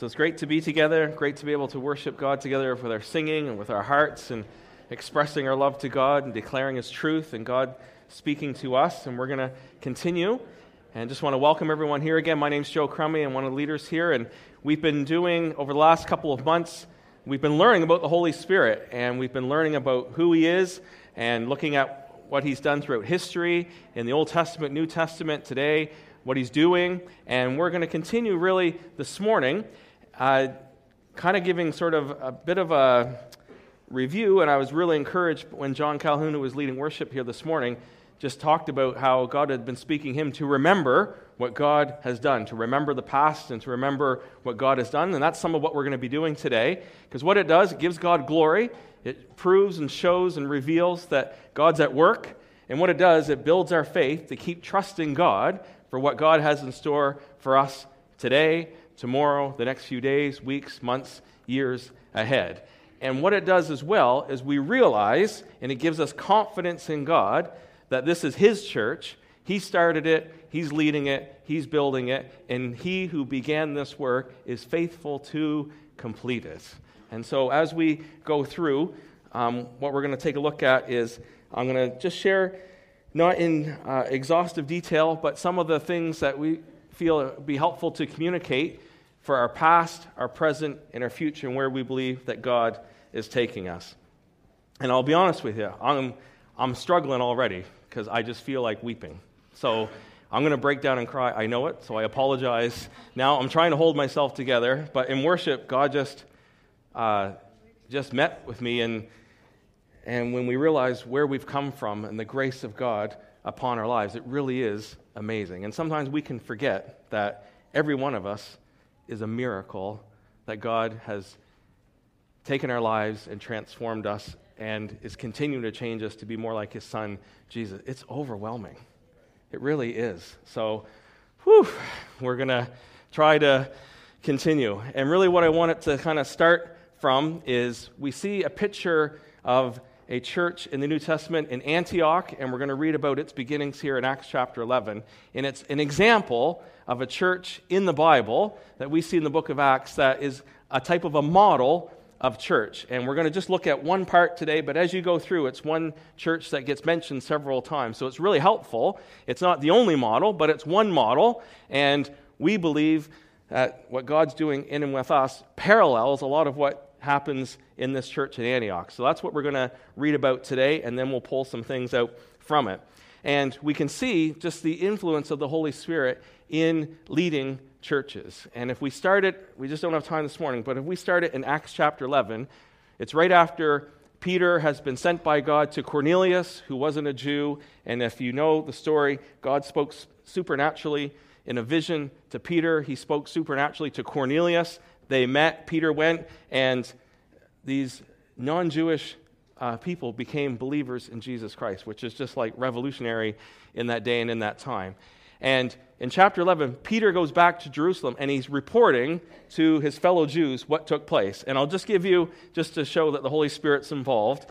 So it's great to be together, great to be able to worship God together with our singing and with our hearts and expressing our love to God and declaring His truth and God speaking to us. And we're going to continue. And just want to welcome everyone here again. My name's Joe Crummy. I'm one of the leaders here. And we've been doing, over the last couple of months, we've been learning about the Holy Spirit. And we've been learning about who He is and looking at what He's done throughout history in the Old Testament, New Testament, today, what He's doing. And we're going to continue really this morning uh, kind of giving sort of a bit of a review, and I was really encouraged when John Calhoun, who was leading worship here this morning, just talked about how God had been speaking him to remember what God has done, to remember the past and to remember what God has done. And that's some of what we're going to be doing today. Because what it does, it gives God glory. It proves and shows and reveals that God's at work. And what it does, it builds our faith to keep trusting God for what God has in store for us today tomorrow, the next few days, weeks, months, years ahead. And what it does as well is we realize, and it gives us confidence in God, that this is His church. He started it, He's leading it, He's building it, and He who began this work is faithful to complete it. And so as we go through, um, what we're going to take a look at is I'm going to just share, not in uh, exhaustive detail, but some of the things that we feel be helpful to communicate for our past, our present, and our future, and where we believe that God is taking us. And I'll be honest with you, I'm, I'm struggling already because I just feel like weeping. So I'm going to break down and cry. I know it, so I apologize. Now I'm trying to hold myself together, but in worship, God just, uh, just met with me, and, and when we realize where we've come from and the grace of God upon our lives, it really is amazing. And sometimes we can forget that every one of us is a miracle that God has taken our lives and transformed us and is continuing to change us to be more like his son, Jesus. It's overwhelming. It really is. So, whew, we're going to try to continue. And really, what I wanted to kind of start from is we see a picture of a church in the New Testament in Antioch, and we're going to read about its beginnings here in Acts chapter 11. And it's an example of a church in the Bible that we see in the book of Acts that is a type of a model of church. And we're going to just look at one part today, but as you go through, it's one church that gets mentioned several times. So it's really helpful. It's not the only model, but it's one model. And we believe that what God's doing in and with us parallels a lot of what happens in this church in Antioch. So that's what we're going to read about today, and then we'll pull some things out from it. And we can see just the influence of the Holy Spirit in leading churches. And if we start it, we just don't have time this morning, but if we start it in Acts chapter 11, it's right after Peter has been sent by God to Cornelius, who wasn't a Jew. And if you know the story, God spoke supernaturally in a vision to Peter. He spoke supernaturally to Cornelius. They met, Peter went, and these non Jewish uh, people became believers in Jesus Christ, which is just like revolutionary in that day and in that time. And in chapter 11, Peter goes back to Jerusalem and he's reporting to his fellow Jews what took place. And I'll just give you, just to show that the Holy Spirit's involved,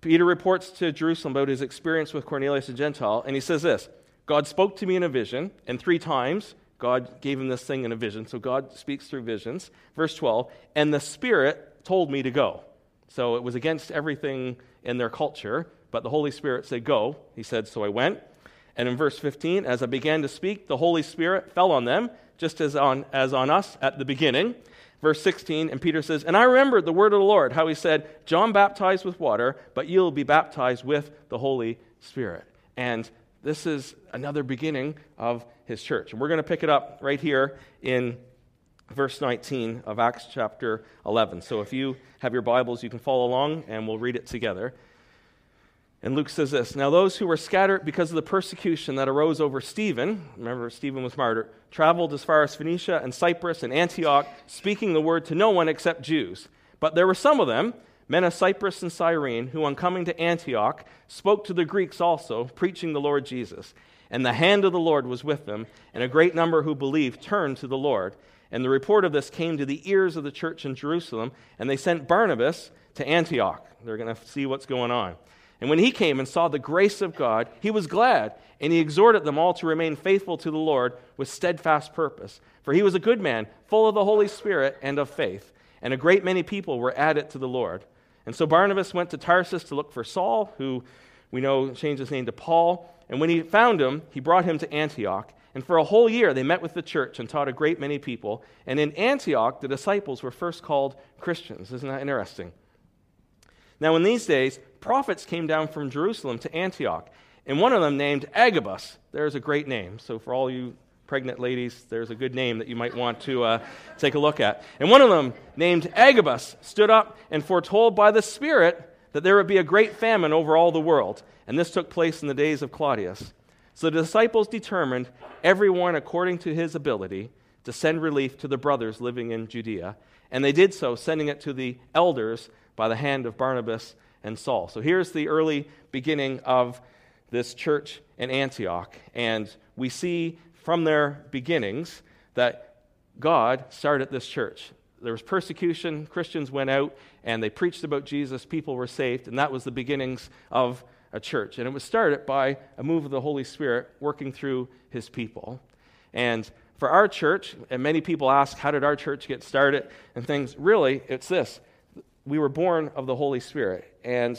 Peter reports to Jerusalem about his experience with Cornelius the Gentile, and he says this God spoke to me in a vision, and three times God gave him this thing in a vision. So God speaks through visions. Verse 12, and the Spirit told me to go. So it was against everything in their culture, but the Holy Spirit said, Go. He said, So I went. And in verse 15, as I began to speak, the Holy Spirit fell on them, just as on, as on us at the beginning. Verse 16, and Peter says, And I remembered the word of the Lord, how he said, John baptized with water, but you'll be baptized with the Holy Spirit. And this is another beginning of his church. And we're going to pick it up right here in verse 19 of Acts chapter 11. So if you have your Bibles, you can follow along and we'll read it together. And Luke says this Now, those who were scattered because of the persecution that arose over Stephen, remember, Stephen was martyred, traveled as far as Phoenicia and Cyprus and Antioch, speaking the word to no one except Jews. But there were some of them, men of Cyprus and Cyrene, who, on coming to Antioch, spoke to the Greeks also, preaching the Lord Jesus. And the hand of the Lord was with them, and a great number who believed turned to the Lord. And the report of this came to the ears of the church in Jerusalem, and they sent Barnabas to Antioch. They're going to see what's going on. And when he came and saw the grace of God, he was glad, and he exhorted them all to remain faithful to the Lord with steadfast purpose. For he was a good man, full of the Holy Spirit and of faith. And a great many people were added to the Lord. And so Barnabas went to Tarsus to look for Saul, who we know changed his name to Paul. And when he found him, he brought him to Antioch. And for a whole year, they met with the church and taught a great many people. And in Antioch, the disciples were first called Christians. Isn't that interesting? Now, in these days, prophets came down from Jerusalem to Antioch, and one of them named Agabus. There's a great name. So, for all you pregnant ladies, there's a good name that you might want to uh, take a look at. And one of them, named Agabus, stood up and foretold by the Spirit that there would be a great famine over all the world. And this took place in the days of Claudius. So the disciples determined, everyone according to his ability, to send relief to the brothers living in Judea. And they did so, sending it to the elders by the hand of Barnabas and Saul. So here's the early beginning of this church in Antioch. And we see from their beginnings that God started this church. There was persecution, Christians went out and they preached about Jesus, people were saved, and that was the beginnings of a church. And it was started by a move of the Holy Spirit working through his people. And for our church, and many people ask, how did our church get started and things? Really, it's this we were born of the Holy Spirit. And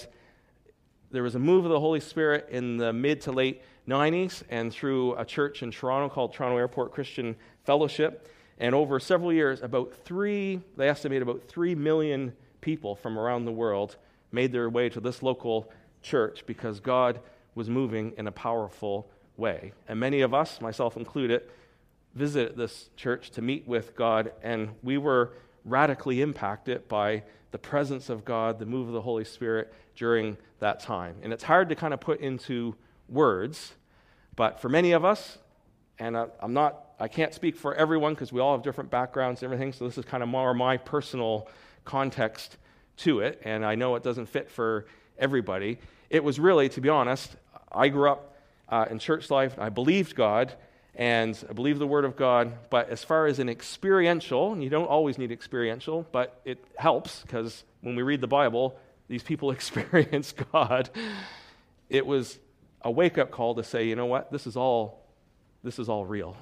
there was a move of the Holy Spirit in the mid to late 90s and through a church in Toronto called Toronto Airport Christian Fellowship. And over several years, about three, they estimate about three million people from around the world made their way to this local church because God was moving in a powerful way. And many of us, myself included, visited this church to meet with God, and we were radically impacted by the presence of God, the move of the Holy Spirit during that time. And it's hard to kind of put into words, but for many of us, and I, am not, I can't speak for everyone because we all have different backgrounds and everything, so this is kind of more my personal context to it, and I know it doesn't fit for everybody. It was really, to be honest, I grew up uh, in church life, I believed God, and I believe the Word of God. But as far as an experiential, and you don't always need experiential, but it helps because when we read the Bible, these people experience God. It was a wake up call to say, you know what, this is all, this is all real.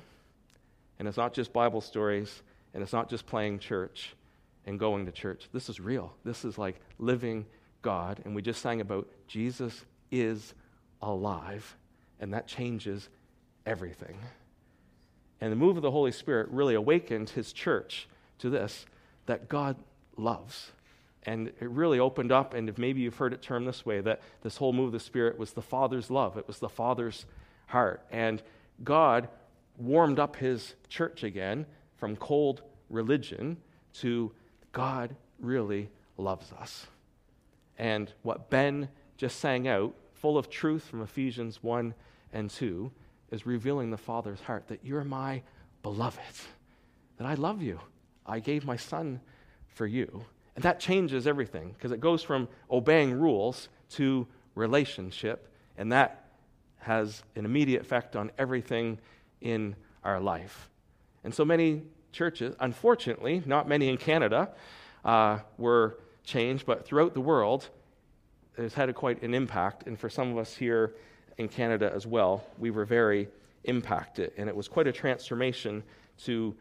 And it's not just Bible stories, and it's not just playing church and going to church. This is real. This is like living God. And we just sang about Jesus is alive, and that changes everything. And the move of the Holy Spirit really awakened his church to this that God loves. And it really opened up, and if maybe you've heard it termed this way, that this whole move of the Spirit was the Father's love, it was the Father's heart. And God warmed up his church again from cold religion to God really loves us. And what Ben just sang out, full of truth from Ephesians 1 and 2, is revealing the Father's heart that you're my beloved, that I love you. I gave my son for you. And that changes everything because it goes from obeying rules to relationship, and that has an immediate effect on everything in our life. And so many churches, unfortunately, not many in Canada, uh, were changed, but throughout the world, it's had a quite an impact. And for some of us here in Canada as well, we were very impacted. And it was quite a transformation to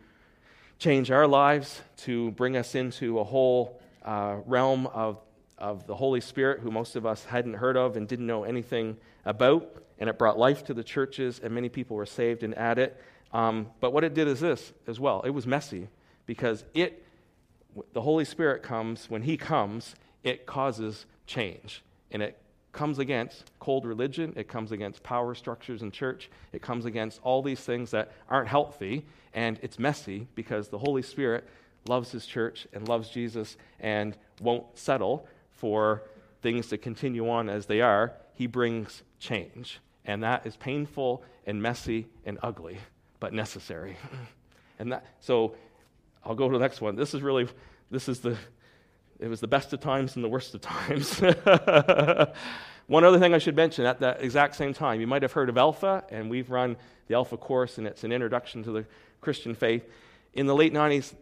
change our lives, to bring us into a whole uh, realm of, of the Holy Spirit, who most of us hadn't heard of and didn't know anything about. And it brought life to the churches, and many people were saved and at it. Um, but what it did is this as well it was messy because it, the Holy Spirit comes, when He comes, it causes change. And it comes against cold religion, it comes against power structures in church, it comes against all these things that aren't healthy, and it's messy because the Holy Spirit loves his church and loves Jesus and won't settle for things to continue on as they are. He brings change. And that is painful and messy and ugly, but necessary. And that so I'll go to the next one. This is really this is the it was the best of times and the worst of times. One other thing I should mention at that exact same time, you might have heard of Alpha, and we've run the Alpha course, and it's an introduction to the Christian faith. In the late 90s,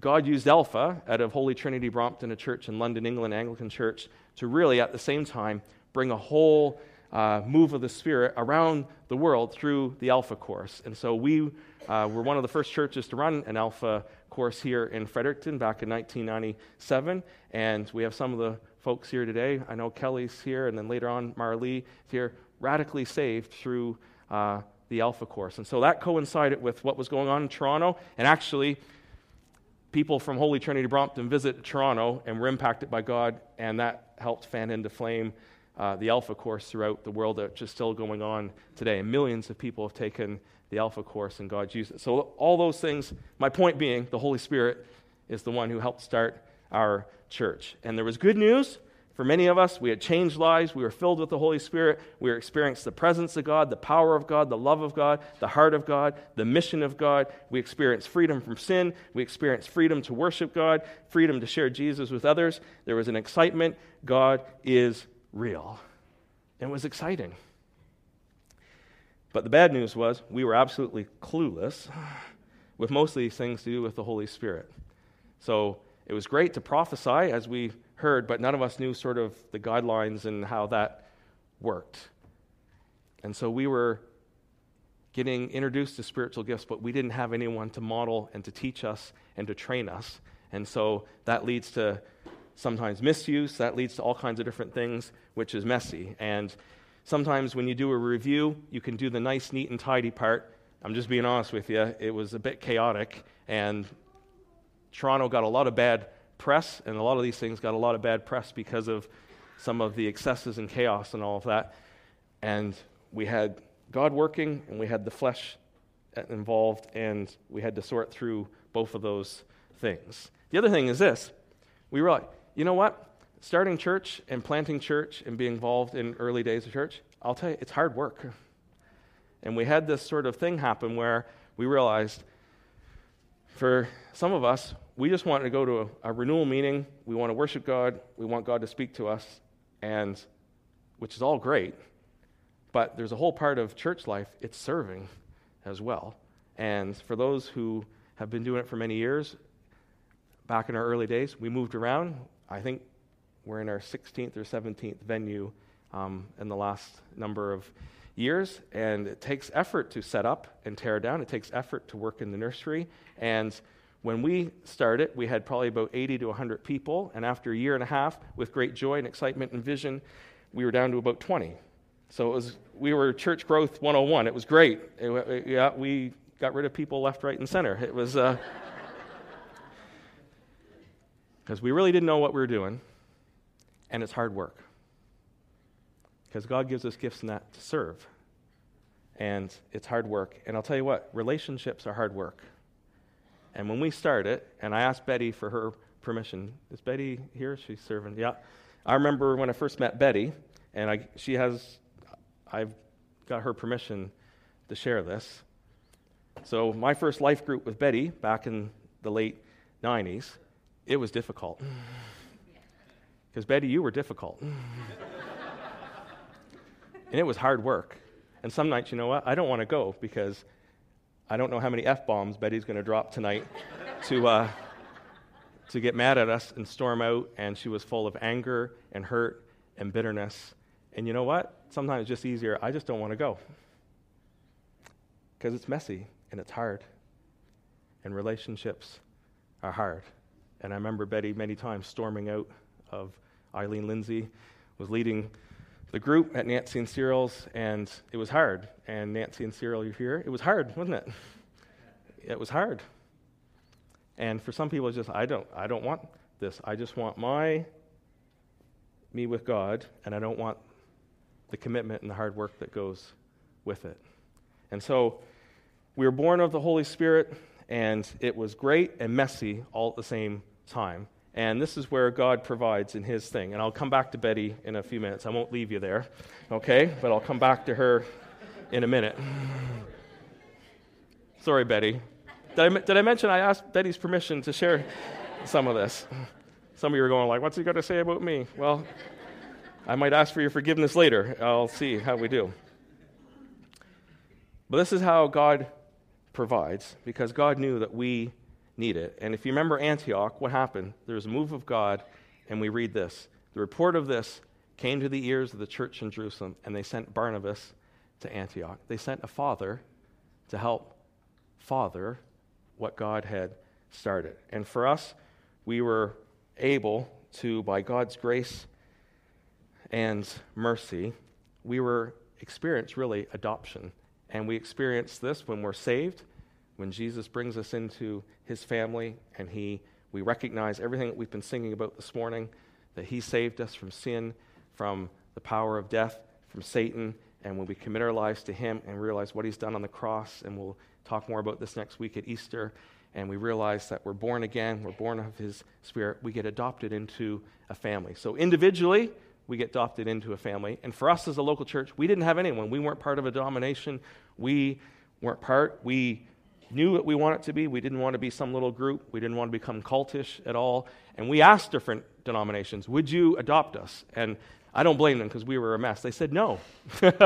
God used Alpha out of Holy Trinity Brompton, a church in London, England, Anglican church, to really, at the same time, bring a whole uh, move of the Spirit around the world through the Alpha Course. And so we uh, were one of the first churches to run an Alpha course here in Fredericton back in 1997. And we have some of the folks here today. I know Kelly's here, and then later on, Marlee is here, radically saved through uh, the Alpha course. And so that coincided with what was going on in Toronto. And actually, people from Holy Trinity Brompton visit Toronto and were impacted by God, and that helped fan into flame uh, the Alpha course throughout the world, which is still going on today. And millions of people have taken the Alpha course, and God's used it. So, all those things, my point being, the Holy Spirit is the one who helped start our church. And there was good news for many of us. We had changed lives. We were filled with the Holy Spirit. We experienced the presence of God, the power of God, the love of God, the heart of God, the mission of God. We experienced freedom from sin. We experienced freedom to worship God, freedom to share Jesus with others. There was an excitement. God is real. And it was exciting. But the bad news was we were absolutely clueless with most of these things to do with the Holy Spirit. So it was great to prophesy as we heard, but none of us knew sort of the guidelines and how that worked. And so we were getting introduced to spiritual gifts, but we didn't have anyone to model and to teach us and to train us. And so that leads to sometimes misuse, that leads to all kinds of different things, which is messy. And Sometimes when you do a review, you can do the nice, neat, and tidy part. I'm just being honest with you, it was a bit chaotic, and Toronto got a lot of bad press, and a lot of these things got a lot of bad press because of some of the excesses and chaos and all of that. And we had God working, and we had the flesh involved, and we had to sort through both of those things. The other thing is this we realized, you know what? starting church and planting church and being involved in early days of church, I'll tell you, it's hard work. And we had this sort of thing happen where we realized for some of us, we just want to go to a, a renewal meeting. We want to worship God. We want God to speak to us, and which is all great. But there's a whole part of church life, it's serving as well. And for those who have been doing it for many years, back in our early days, we moved around. I think we're in our 16th or 17th venue um, in the last number of years, and it takes effort to set up and tear down. It takes effort to work in the nursery. And when we started, we had probably about 80 to 100 people, and after a year and a half, with great joy and excitement and vision, we were down to about 20. So it was, we were church growth 101. It was great. It, it, yeah, we got rid of people left, right, and center. It was because uh, we really didn't know what we were doing and it's hard work. Because God gives us gifts that to serve. And it's hard work. And I'll tell you what, relationships are hard work. And when we started, and I asked Betty for her permission. Is Betty here? She's serving. Yeah. I remember when I first met Betty, and I, she has, I've got her permission to share this. So, my first life group with Betty back in the late 90s, it was difficult. Because, Betty, you were difficult. and it was hard work. And some nights, you know what? I don't want to go because I don't know how many F bombs Betty's going to drop tonight to, uh, to get mad at us and storm out. And she was full of anger and hurt and bitterness. And you know what? Sometimes it's just easier. I just don't want to go because it's messy and it's hard. And relationships are hard. And I remember Betty many times storming out of Eileen Lindsay was leading the group at Nancy and Cyril's, and it was hard. And Nancy and Cyril, you're here. It was hard, wasn't it? It was hard. And for some people, it's just I don't, I don't want this. I just want my me with God, and I don't want the commitment and the hard work that goes with it. And so we were born of the Holy Spirit, and it was great and messy all at the same time. And this is where God provides in His thing. And I'll come back to Betty in a few minutes. I won't leave you there, okay? But I'll come back to her in a minute. Sorry, Betty. Did I, did I mention I asked Betty's permission to share some of this? Some of you are going like, what's he got to say about me? Well, I might ask for your forgiveness later. I'll see how we do. But this is how God provides, because God knew that we need it. And if you remember Antioch, what happened? There was a move of God, and we read this. The report of this came to the ears of the church in Jerusalem, and they sent Barnabas to Antioch. They sent a father to help father what God had started. And for us, we were able to, by God's grace and mercy, we were experience really adoption. And we experience this when we're saved, when Jesus brings us into his family and he we recognize everything that we've been singing about this morning, that he saved us from sin, from the power of death, from Satan, and when we commit our lives to him and realize what he's done on the cross, and we'll talk more about this next week at Easter, and we realize that we're born again, we're born of His Spirit, we get adopted into a family. So individually, we get adopted into a family. And for us as a local church, we didn't have anyone. We weren't part of a denomination. We weren't part. We knew what we wanted to be. We didn't want to be some little group. We didn't want to become cultish at all. And we asked different denominations, Would you adopt us? And I don't blame them because we were a mess. They said no. That's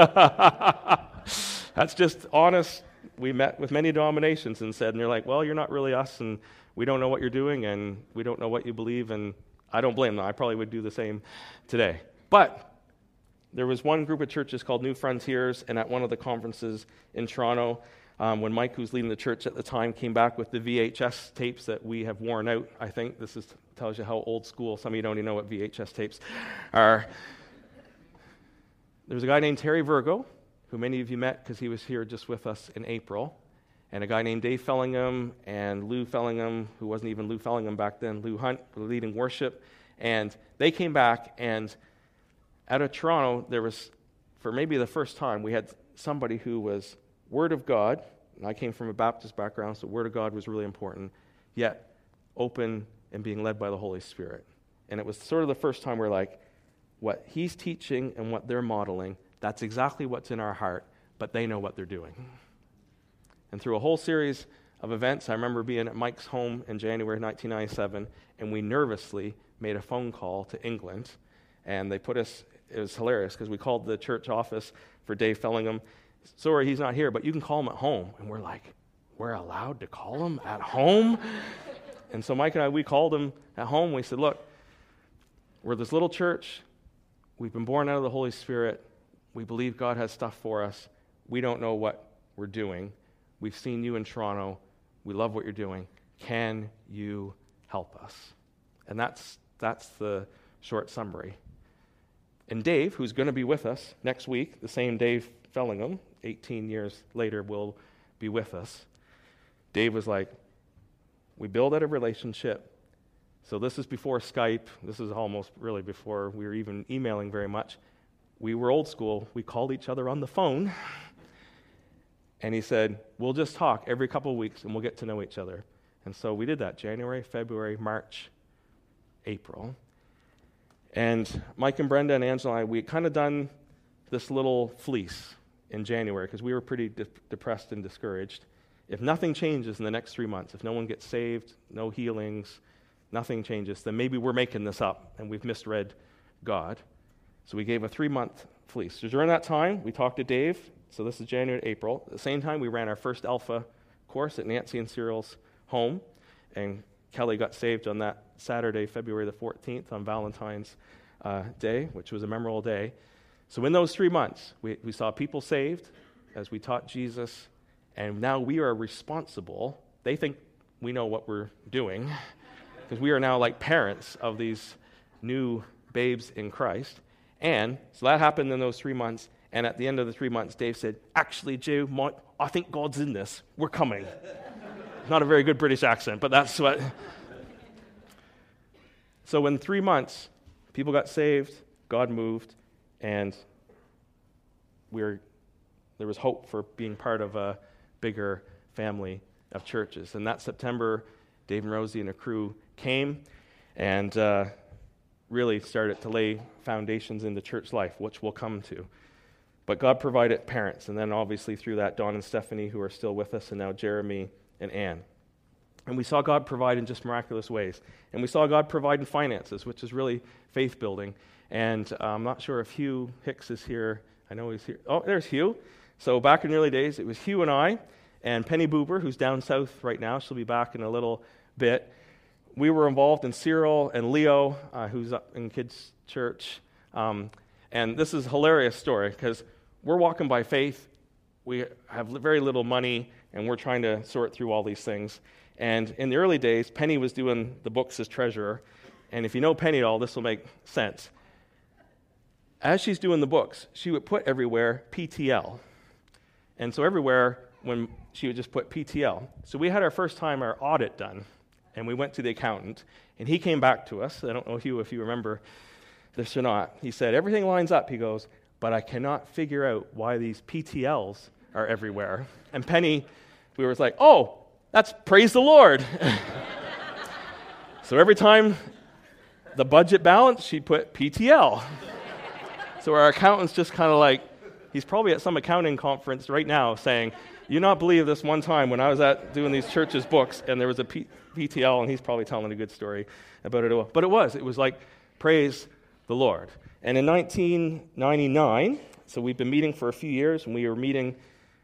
just honest we met with many denominations and said, and they're like, well, you're not really us, and we don't know what you're doing, and we don't know what you believe, and I don't blame them. I probably would do the same today. But there was one group of churches called New Frontiers, and at one of the conferences in Toronto, um, when Mike, who was leading the church at the time, came back with the VHS tapes that we have worn out, I think this is, tells you how old school, some of you don't even know what VHS tapes are. There was a guy named Terry Virgo who many of you met because he was here just with us in April, and a guy named Dave Fellingham and Lou Fellingham, who wasn't even Lou Fellingham back then, Lou Hunt, leading worship. And they came back, and out of Toronto, there was, for maybe the first time, we had somebody who was Word of God. And I came from a Baptist background, so Word of God was really important, yet open and being led by the Holy Spirit. And it was sort of the first time we're like, what he's teaching and what they're modeling that's exactly what's in our heart, but they know what they're doing. And through a whole series of events, I remember being at Mike's home in January 1997, and we nervously made a phone call to England. And they put us, it was hilarious because we called the church office for Dave Fellingham. Sorry, he's not here, but you can call him at home. And we're like, we're allowed to call him at home? and so Mike and I, we called him at home. We said, look, we're this little church. We've been born out of the Holy Spirit. We believe God has stuff for us. We don't know what we're doing. We've seen you in Toronto. We love what you're doing. Can you help us? And that's, that's the short summary. And Dave, who's going to be with us next week, the same Dave Fellingham, 18 years later, will be with us. Dave was like, We build out a relationship. So this is before Skype. This is almost really before we were even emailing very much we were old school. We called each other on the phone. And he said, We'll just talk every couple of weeks and we'll get to know each other. And so we did that January, February, March, April. And Mike and Brenda and Angela and I, we kind of done this little fleece in January because we were pretty de- depressed and discouraged. If nothing changes in the next three months, if no one gets saved, no healings, nothing changes, then maybe we're making this up and we've misread God. So we gave a three month fleece. So during that time, we talked to Dave. So this is January to April. At the same time, we ran our first Alpha course at Nancy and Cyril's home. And Kelly got saved on that Saturday, February the 14th, on Valentine's uh, Day, which was a memorable day. So in those three months, we, we saw people saved as we taught Jesus. And now we are responsible. They think we know what we're doing because we are now like parents of these new babes in Christ. And so that happened in those three months. And at the end of the three months, Dave said, Actually, my, I think God's in this. We're coming. Not a very good British accent, but that's what. so in three months, people got saved, God moved, and we were, there was hope for being part of a bigger family of churches. And that September, Dave and Rosie and a crew came, and uh, really started to lay foundations in the church life, which we'll come to. But God provided parents, and then obviously through that, Don and Stephanie, who are still with us, and now Jeremy and Ann. And we saw God provide in just miraculous ways. And we saw God provide in finances, which is really faith building. And uh, I'm not sure if Hugh Hicks is here. I know he's here. Oh, there's Hugh. So back in the early days, it was Hugh and I, and Penny Boober, who's down south right now. She'll be back in a little bit we were involved in Cyril and Leo, uh, who's up in kids' church. Um, And this is a hilarious story because we're walking by faith. We have very little money, and we're trying to sort through all these things. And in the early days, Penny was doing the books as treasurer. And if you know Penny at all, this will make sense. As she's doing the books, she would put everywhere PTL. And so everywhere, when she would just put PTL. So we had our first time our audit done, and we went to the accountant, and he came back to us. I don't know if you, if you remember this or not. He said, Everything lines up. He goes, But I cannot figure out why these PTLs are everywhere. And Penny, we were like, Oh, that's praise the Lord. so every time the budget balance, she'd put PTL. so our accountant's just kind of like, he's probably at some accounting conference right now saying, You not believe this one time when I was at doing these churches' books and there was a P- PTL, and he's probably telling a good story about it. But it was. It was like, praise the Lord. And in 1999, so we've been meeting for a few years, and we were meeting,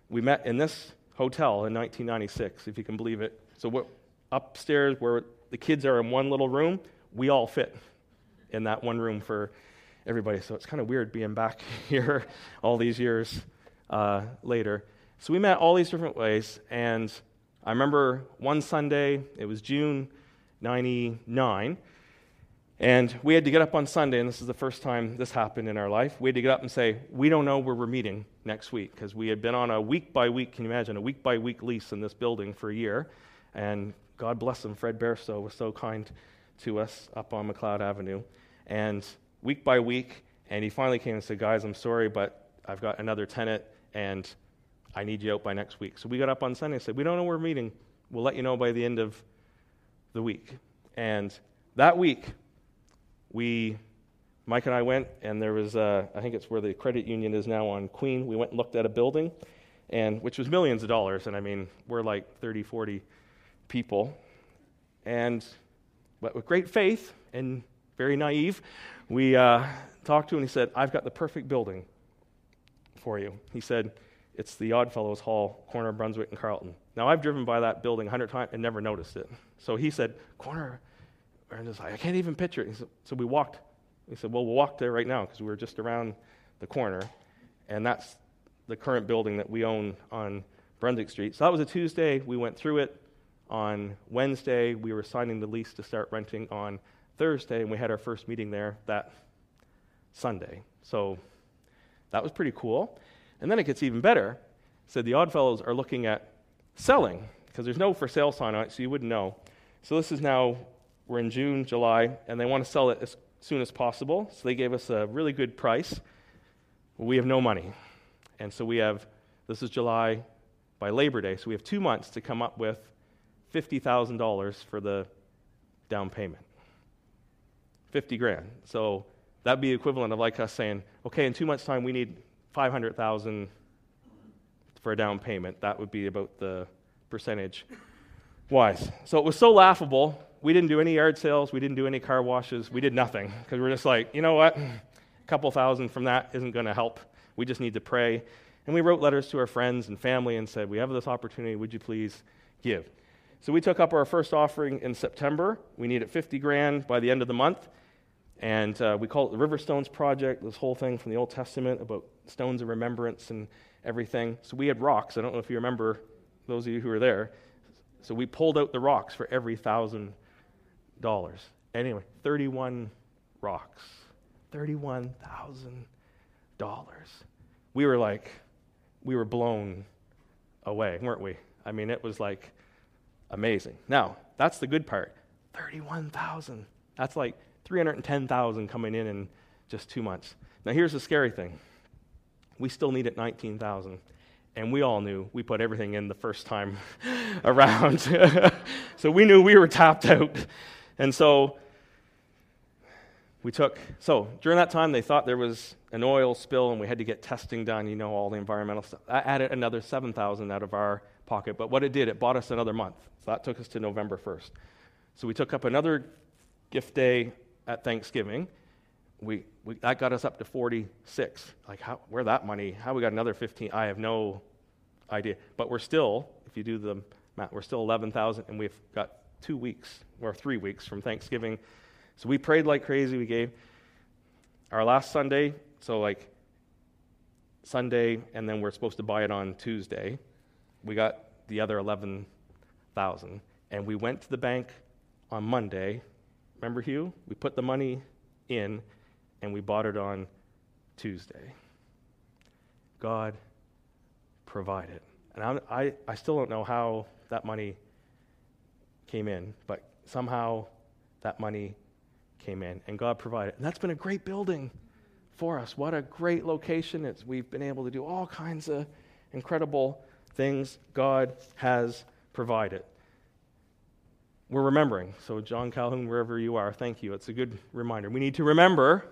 we met in this hotel in 1996, if you can believe it. So what, upstairs, where the kids are in one little room, we all fit in that one room for everybody. So it's kind of weird being back here all these years uh, later. So we met all these different ways, and I remember one Sunday, it was June 99, and we had to get up on Sunday, and this is the first time this happened in our life. We had to get up and say, We don't know where we're meeting next week, because we had been on a week by week, can you imagine, a week by week lease in this building for a year. And God bless him, Fred Bairstow was so kind to us up on McLeod Avenue. And week by week, and he finally came and said, Guys, I'm sorry, but I've got another tenant, and I need you out by next week. So we got up on Sunday and said, We don't know where we're meeting. We'll let you know by the end of the week. And that week, we, Mike and I went, and there was, uh, I think it's where the credit union is now on Queen. We went and looked at a building, and which was millions of dollars. And I mean, we're like 30, 40 people. And but with great faith and very naive, we uh, talked to him, and he said, I've got the perfect building for you. He said, It's the Oddfellows Hall, corner of Brunswick and Carleton. Now, I've driven by that building a hundred times and never noticed it. So he said, Corner and it's like, I can't even picture it. So we walked. He said, Well, we'll walk there right now because we were just around the corner. And that's the current building that we own on Brunswick Street. So that was a Tuesday. We went through it. On Wednesday, we were signing the lease to start renting on Thursday, and we had our first meeting there that Sunday. So that was pretty cool. And then it gets even better. So the Oddfellows are looking at selling because there's no for sale sign on it, so you wouldn't know. So this is now we're in June, July, and they want to sell it as soon as possible. So they gave us a really good price. we have no money. And so we have, this is July by Labor Day, so we have two months to come up with $50,000 for the down payment. 50 grand. So that'd be equivalent of like us saying, okay, in two months' time, we need 500,000 for a down payment. That would be about the percentage wise. So it was so laughable we didn't do any yard sales, we didn't do any car washes, we did nothing because we're just like, you know what? A couple thousand from that isn't going to help. We just need to pray. And we wrote letters to our friends and family and said, We have this opportunity, would you please give? So we took up our first offering in September. We needed 50 grand by the end of the month. And uh, we call it the River Stones Project, this whole thing from the Old Testament about stones of remembrance and everything. So we had rocks. I don't know if you remember, those of you who were there. So we pulled out the rocks for every thousand dollars. Anyway, 31 rocks. $31,000. We were like, we were blown away, weren't we? I mean, it was like amazing. Now, that's the good part. 31,000. That's like 310,000 coming in in just 2 months. Now, here's the scary thing. We still needed 19,000 and we all knew we put everything in the first time around. so we knew we were tapped out. And so we took, so during that time, they thought there was an oil spill and we had to get testing done, you know, all the environmental stuff. I added another 7,000 out of our pocket. But what it did, it bought us another month. So that took us to November 1st. So we took up another gift day at Thanksgiving. We, we, that got us up to 46. Like, how, where that money? How we got another 15? I have no idea. But we're still, if you do the math, we're still 11,000, and we've got two weeks or three weeks from Thanksgiving. So we prayed like crazy. We gave our last Sunday So, like Sunday, and then we're supposed to buy it on Tuesday. We got the other 11,000. And we went to the bank on Monday. Remember, Hugh? We put the money in and we bought it on Tuesday. God provided. And I'm, i I, still don't know how that money came in, but somehow that money came in and God provided. And that's been a great building for us. What a great location. It's, we've been able to do all kinds of incredible things God has provided. We're remembering. So, John Calhoun, wherever you are, thank you. It's a good reminder. We need to remember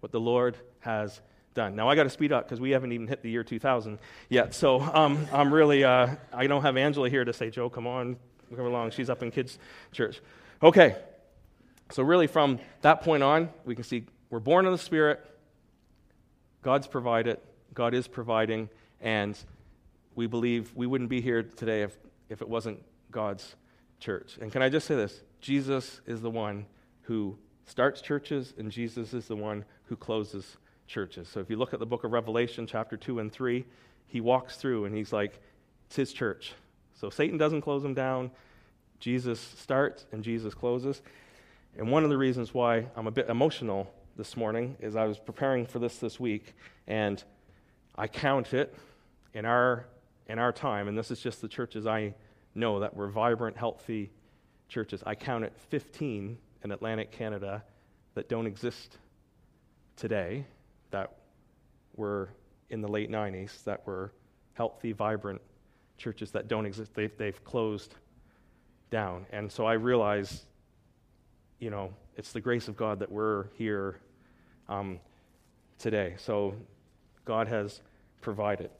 what the Lord has done. Now, I got to speed up because we haven't even hit the year 2000 yet. So, um, I'm really, uh, I don't have Angela here to say, Joe, come on, come along. She's up in kids' church. Okay. So, really, from that point on, we can see we're born of the Spirit. God's provided, God is providing, and we believe we wouldn't be here today if, if it wasn't God's church. And can I just say this? Jesus is the one who starts churches, and Jesus is the one who closes churches. So if you look at the book of Revelation, chapter 2 and 3, he walks through and he's like, it's his church. So Satan doesn't close them down. Jesus starts and Jesus closes. And one of the reasons why I'm a bit emotional this morning is I was preparing for this this week, and I count it in our, in our time, and this is just the churches I know that were vibrant, healthy churches. I count it 15 in Atlantic Canada that don't exist today, that were in the late 90s, that were healthy, vibrant churches that don't exist. They've, they've closed down. And so I realize, you know, it's the grace of God that we're here um, today. So God has provided.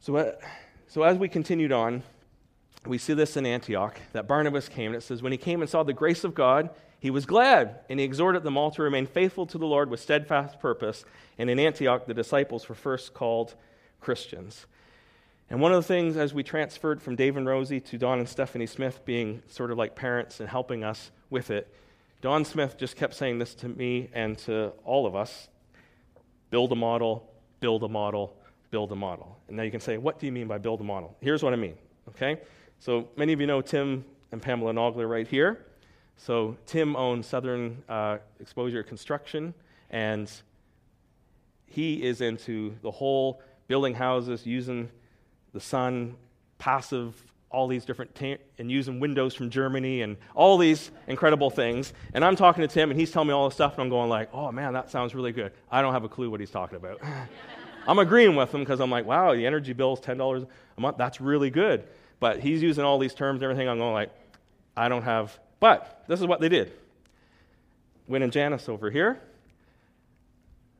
So, uh, so as we continued on, we see this in Antioch that Barnabas came, and it says, When he came and saw the grace of God, he was glad, and he exhorted them all to remain faithful to the Lord with steadfast purpose. And in Antioch, the disciples were first called Christians. And one of the things as we transferred from Dave and Rosie to Don and Stephanie Smith being sort of like parents and helping us with it, Don Smith just kept saying this to me and to all of us build a model, build a model, build a model. And now you can say, what do you mean by build a model? Here's what I mean, okay? So many of you know Tim and Pamela Nogler right here. So Tim owns Southern uh, Exposure Construction, and he is into the whole building houses using the sun, passive all these different ta- and using windows from Germany and all these incredible things. And I'm talking to Tim and he's telling me all this stuff and I'm going like, "Oh man, that sounds really good." I don't have a clue what he's talking about. I'm agreeing with him because I'm like, "Wow, the energy bill is $10 a month. That's really good." But he's using all these terms and everything. I'm going like, "I don't have." But this is what they did. Win and Janice over here,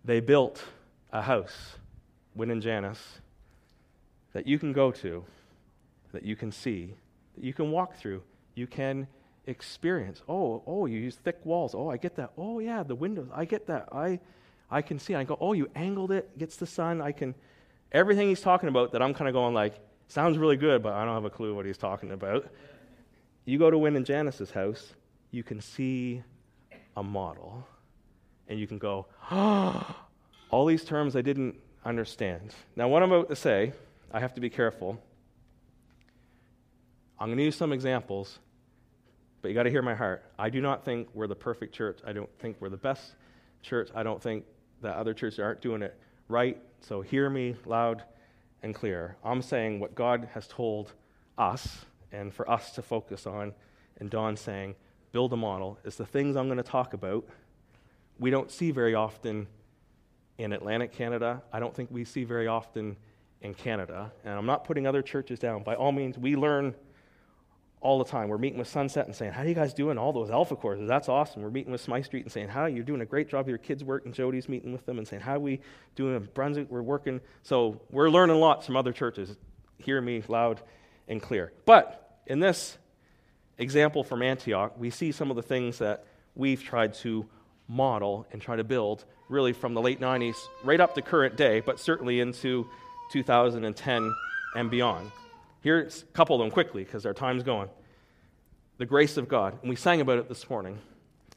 they built a house, Win and Janice, that you can go to that you can see, that you can walk through, you can experience. Oh, oh, you use thick walls. Oh, I get that. Oh, yeah, the windows. I get that. I, I can see. I go, oh, you angled it, gets the sun. I can. Everything he's talking about that I'm kind of going like, sounds really good, but I don't have a clue what he's talking about. You go to Win and Janice's house, you can see a model, and you can go, oh, all these terms I didn't understand. Now, what I'm about to say, I have to be careful I'm going to use some examples, but you got to hear my heart. I do not think we're the perfect church. I don't think we're the best church. I don't think that other churches aren't doing it right. So hear me loud and clear. I'm saying what God has told us and for us to focus on, and Don saying, build a model, is the things I'm going to talk about. We don't see very often in Atlantic Canada. I don't think we see very often in Canada. And I'm not putting other churches down. By all means, we learn all the time. We're meeting with Sunset and saying, How are you guys doing all those alpha courses? That's awesome. We're meeting with Smythe Street and saying, How you're doing a great job your kids' work. And Jody's meeting with them and saying, How are we doing in Brunswick? We're working. So we're learning lots from other churches. Hear me loud and clear. But in this example from Antioch, we see some of the things that we've tried to model and try to build really from the late 90s right up to current day, but certainly into 2010 and beyond. Here's a couple of them quickly because our time's going. The grace of God. And we sang about it this morning.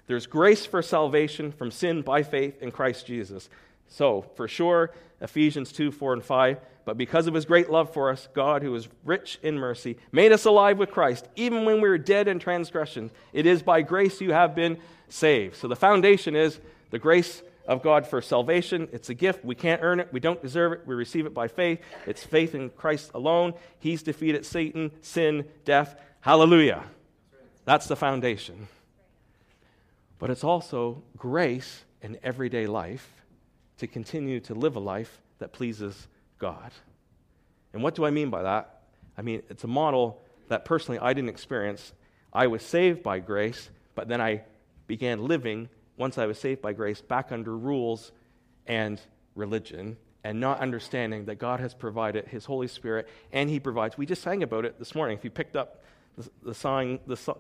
There's grace for salvation from sin by faith in Christ Jesus. So, for sure, Ephesians 2 4 and 5. But because of his great love for us, God, who is rich in mercy, made us alive with Christ, even when we were dead in transgression. It is by grace you have been saved. So, the foundation is the grace of God for salvation. It's a gift. We can't earn it. We don't deserve it. We receive it by faith. It's faith in Christ alone. He's defeated Satan, sin, death. Hallelujah. That's the foundation. But it's also grace in everyday life to continue to live a life that pleases God. And what do I mean by that? I mean, it's a model that personally I didn't experience. I was saved by grace, but then I began living once I was saved by grace, back under rules and religion, and not understanding that God has provided His Holy Spirit, and He provides. We just sang about it this morning. If you picked up the, the song, the,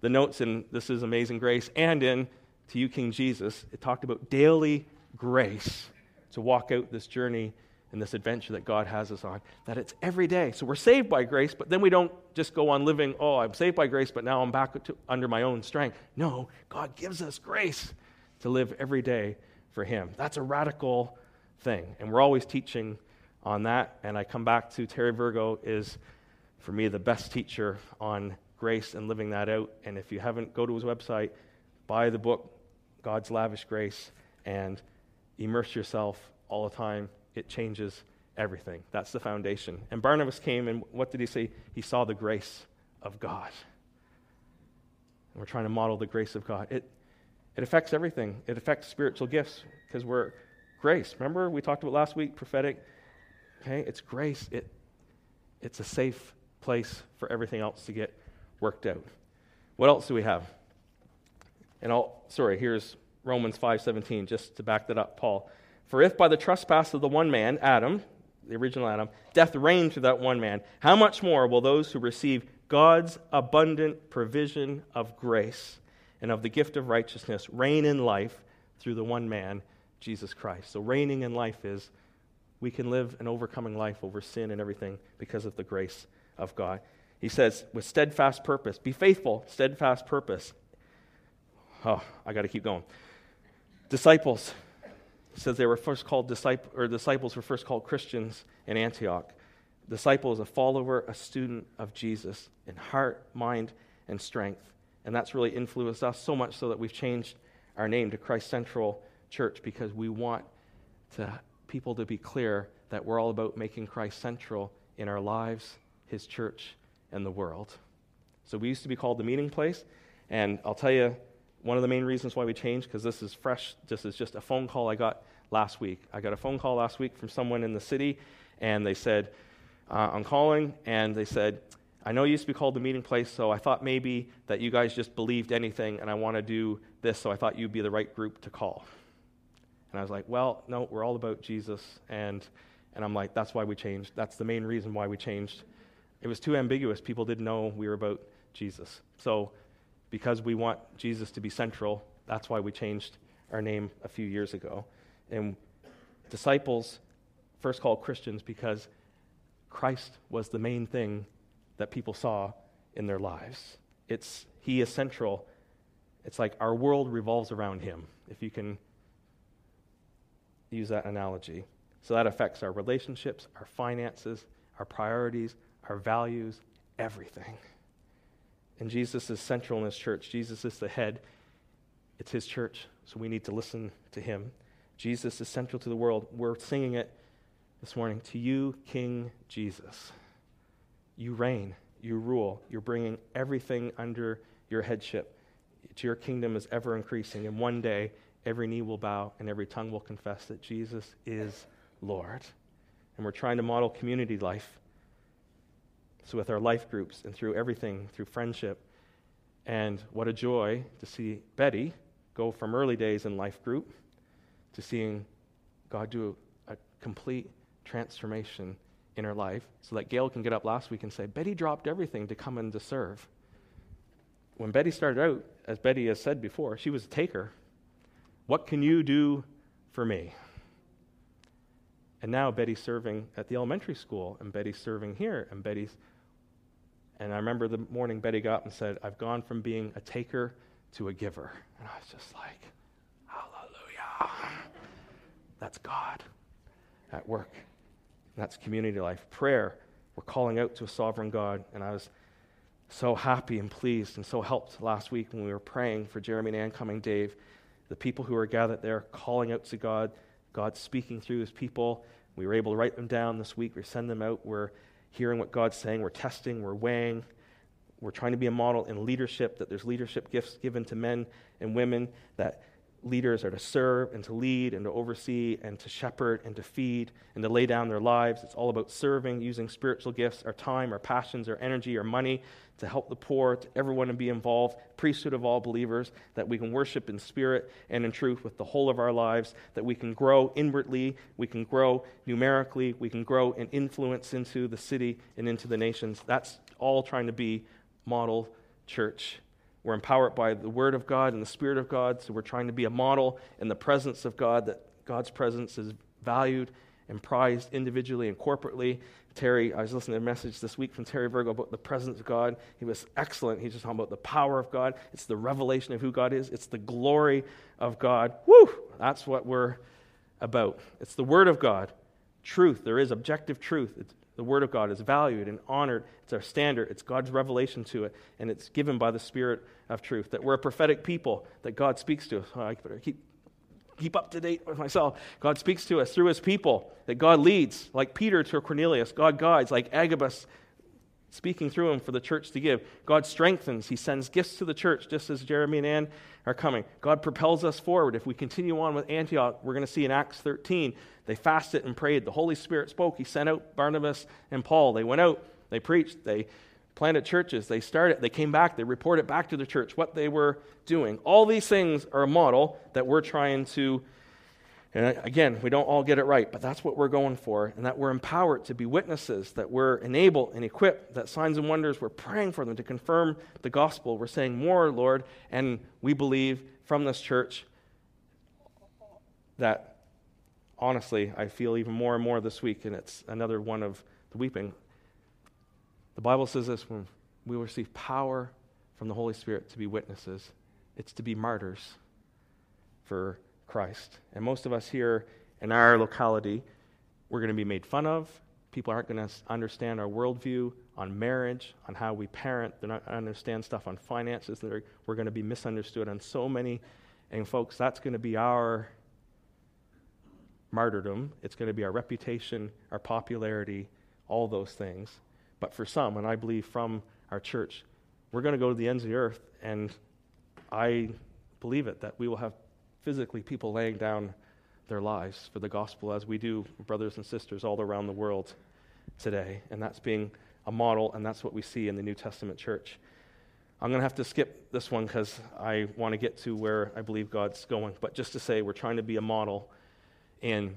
the notes in This Is Amazing Grace, and in To You, King Jesus, it talked about daily grace to walk out this journey and this adventure that God has us on, that it's every day. So we're saved by grace, but then we don't just go on living, oh, I'm saved by grace, but now I'm back to, under my own strength. No, God gives us grace to live every day for Him. That's a radical thing. And we're always teaching on that. And I come back to Terry Virgo is, for me, the best teacher on grace and living that out. And if you haven't, go to his website, buy the book, God's Lavish Grace, and immerse yourself all the time. It changes everything. That's the foundation. And Barnabas came, and what did he say? He saw the grace of God. And we're trying to model the grace of God. It, it affects everything. It affects spiritual gifts because we're grace. Remember we talked about last week prophetic. Okay, it's grace. It it's a safe place for everything else to get worked out. What else do we have? And I'll sorry, here's Romans 5:17 just to back that up, Paul. For if by the trespass of the one man, Adam, the original Adam, death reigned through that one man, how much more will those who receive God's abundant provision of grace and of the gift of righteousness reign in life through the one man, Jesus Christ. So, reigning in life is we can live an overcoming life over sin and everything because of the grace of God. He says, with steadfast purpose, be faithful, steadfast purpose. Oh, I got to keep going. Disciples. Says they were first called disciples, or disciples were first called Christians in Antioch. Disciple is a follower, a student of Jesus in heart, mind, and strength. And that's really influenced us so much so that we've changed our name to Christ Central Church because we want to, people to be clear that we're all about making Christ central in our lives, His church, and the world. So we used to be called the meeting place. And I'll tell you one of the main reasons why we changed, because this is fresh, this is just a phone call I got last week. I got a phone call last week from someone in the city, and they said, uh, I'm calling, and they said, I know it used to be called the meeting place, so I thought maybe that you guys just believed anything and I want to do this, so I thought you'd be the right group to call. And I was like, well, no, we're all about Jesus. And, and I'm like, that's why we changed. That's the main reason why we changed. It was too ambiguous. People didn't know we were about Jesus. So, because we want Jesus to be central, that's why we changed our name a few years ago. And disciples first called Christians because Christ was the main thing that people saw in their lives. It's, he is central. It's like our world revolves around him, if you can use that analogy. So that affects our relationships, our finances, our priorities, our values, everything. And Jesus is central in his church. Jesus is the head. It's his church, so we need to listen to him. Jesus is central to the world. We're singing it this morning. To you, King Jesus. You reign, you rule, you're bringing everything under your headship. Your kingdom is ever increasing, and one day every knee will bow and every tongue will confess that Jesus is Lord. And we're trying to model community life. So, with our life groups and through everything, through friendship. And what a joy to see Betty go from early days in life group to seeing God do a complete transformation in her life so that Gail can get up last week and say, Betty dropped everything to come and to serve. When Betty started out, as Betty has said before, she was a taker. What can you do for me? And now Betty's serving at the elementary school, and Betty's serving here, and Betty's. And I remember the morning Betty got up and said, I've gone from being a taker to a giver. And I was just like, hallelujah. That's God at work. That's community life. Prayer, we're calling out to a sovereign God. And I was so happy and pleased and so helped last week when we were praying for Jeremy and Ann coming, Dave. The people who were gathered there calling out to God, God speaking through his people. We were able to write them down this week. We send them out. We're hearing what God's saying. We're testing. We're weighing. We're trying to be a model in leadership, that there's leadership gifts given to men and women, that leaders are to serve and to lead and to oversee and to shepherd and to feed and to lay down their lives. It's all about serving, using spiritual gifts, our time, our passions, our energy, our money to help the poor, to everyone to be involved, priesthood of all believers, that we can worship in spirit and in truth with the whole of our lives, that we can grow inwardly, we can grow numerically, we can grow in influence into the city and into the nations. That's all trying to be model church. We're empowered by the Word of God and the Spirit of God, so we're trying to be a model in the presence of God, that God's presence is valued and prized individually and corporately. Terry, I was listening to a message this week from Terry Virgo about the presence of God. He was excellent. He's just talking about the power of God. It's the revelation of who God is, it's the glory of God. Woo! That's what we're about. It's the Word of God. Truth. There is objective truth. It's, the Word of God is valued and honored. It's our standard. It's God's revelation to it, and it's given by the Spirit of truth. That we're a prophetic people, that God speaks to us. Oh, I better keep, keep up to date with myself. God speaks to us through His people, that God leads, like Peter to Cornelius. God guides, like Agabus speaking through him for the church to give. God strengthens. He sends gifts to the church, just as Jeremy and Ann are coming. God propels us forward. If we continue on with Antioch, we're going to see in Acts 13, they fasted and prayed. The Holy Spirit spoke. He sent out Barnabas and Paul. They went out, they preached, they planted churches, they started, they came back, they reported back to the church what they were doing. All these things are a model that we're trying to and again, we don't all get it right, but that's what we're going for, and that we're empowered to be witnesses, that we're enabled and equipped, that signs and wonders, we're praying for them to confirm the gospel. We're saying more, Lord, and we believe from this church that honestly, I feel even more and more this week, and it's another one of the weeping. The Bible says this when we receive power from the Holy Spirit to be witnesses, it's to be martyrs for Christ. And most of us here in our locality, we're going to be made fun of. People aren't going to understand our worldview on marriage, on how we parent. They're not going to understand stuff on finances. That are, we're going to be misunderstood on so many. And, folks, that's going to be our martyrdom. It's going to be our reputation, our popularity, all those things. But for some, and I believe from our church, we're going to go to the ends of the earth, and I believe it, that we will have physically people laying down their lives for the gospel as we do, brothers and sisters all around the world today. And that's being a model, and that's what we see in the New Testament church. I'm going to have to skip this one because I want to get to where I believe God's going. But just to say, we're trying to be a model in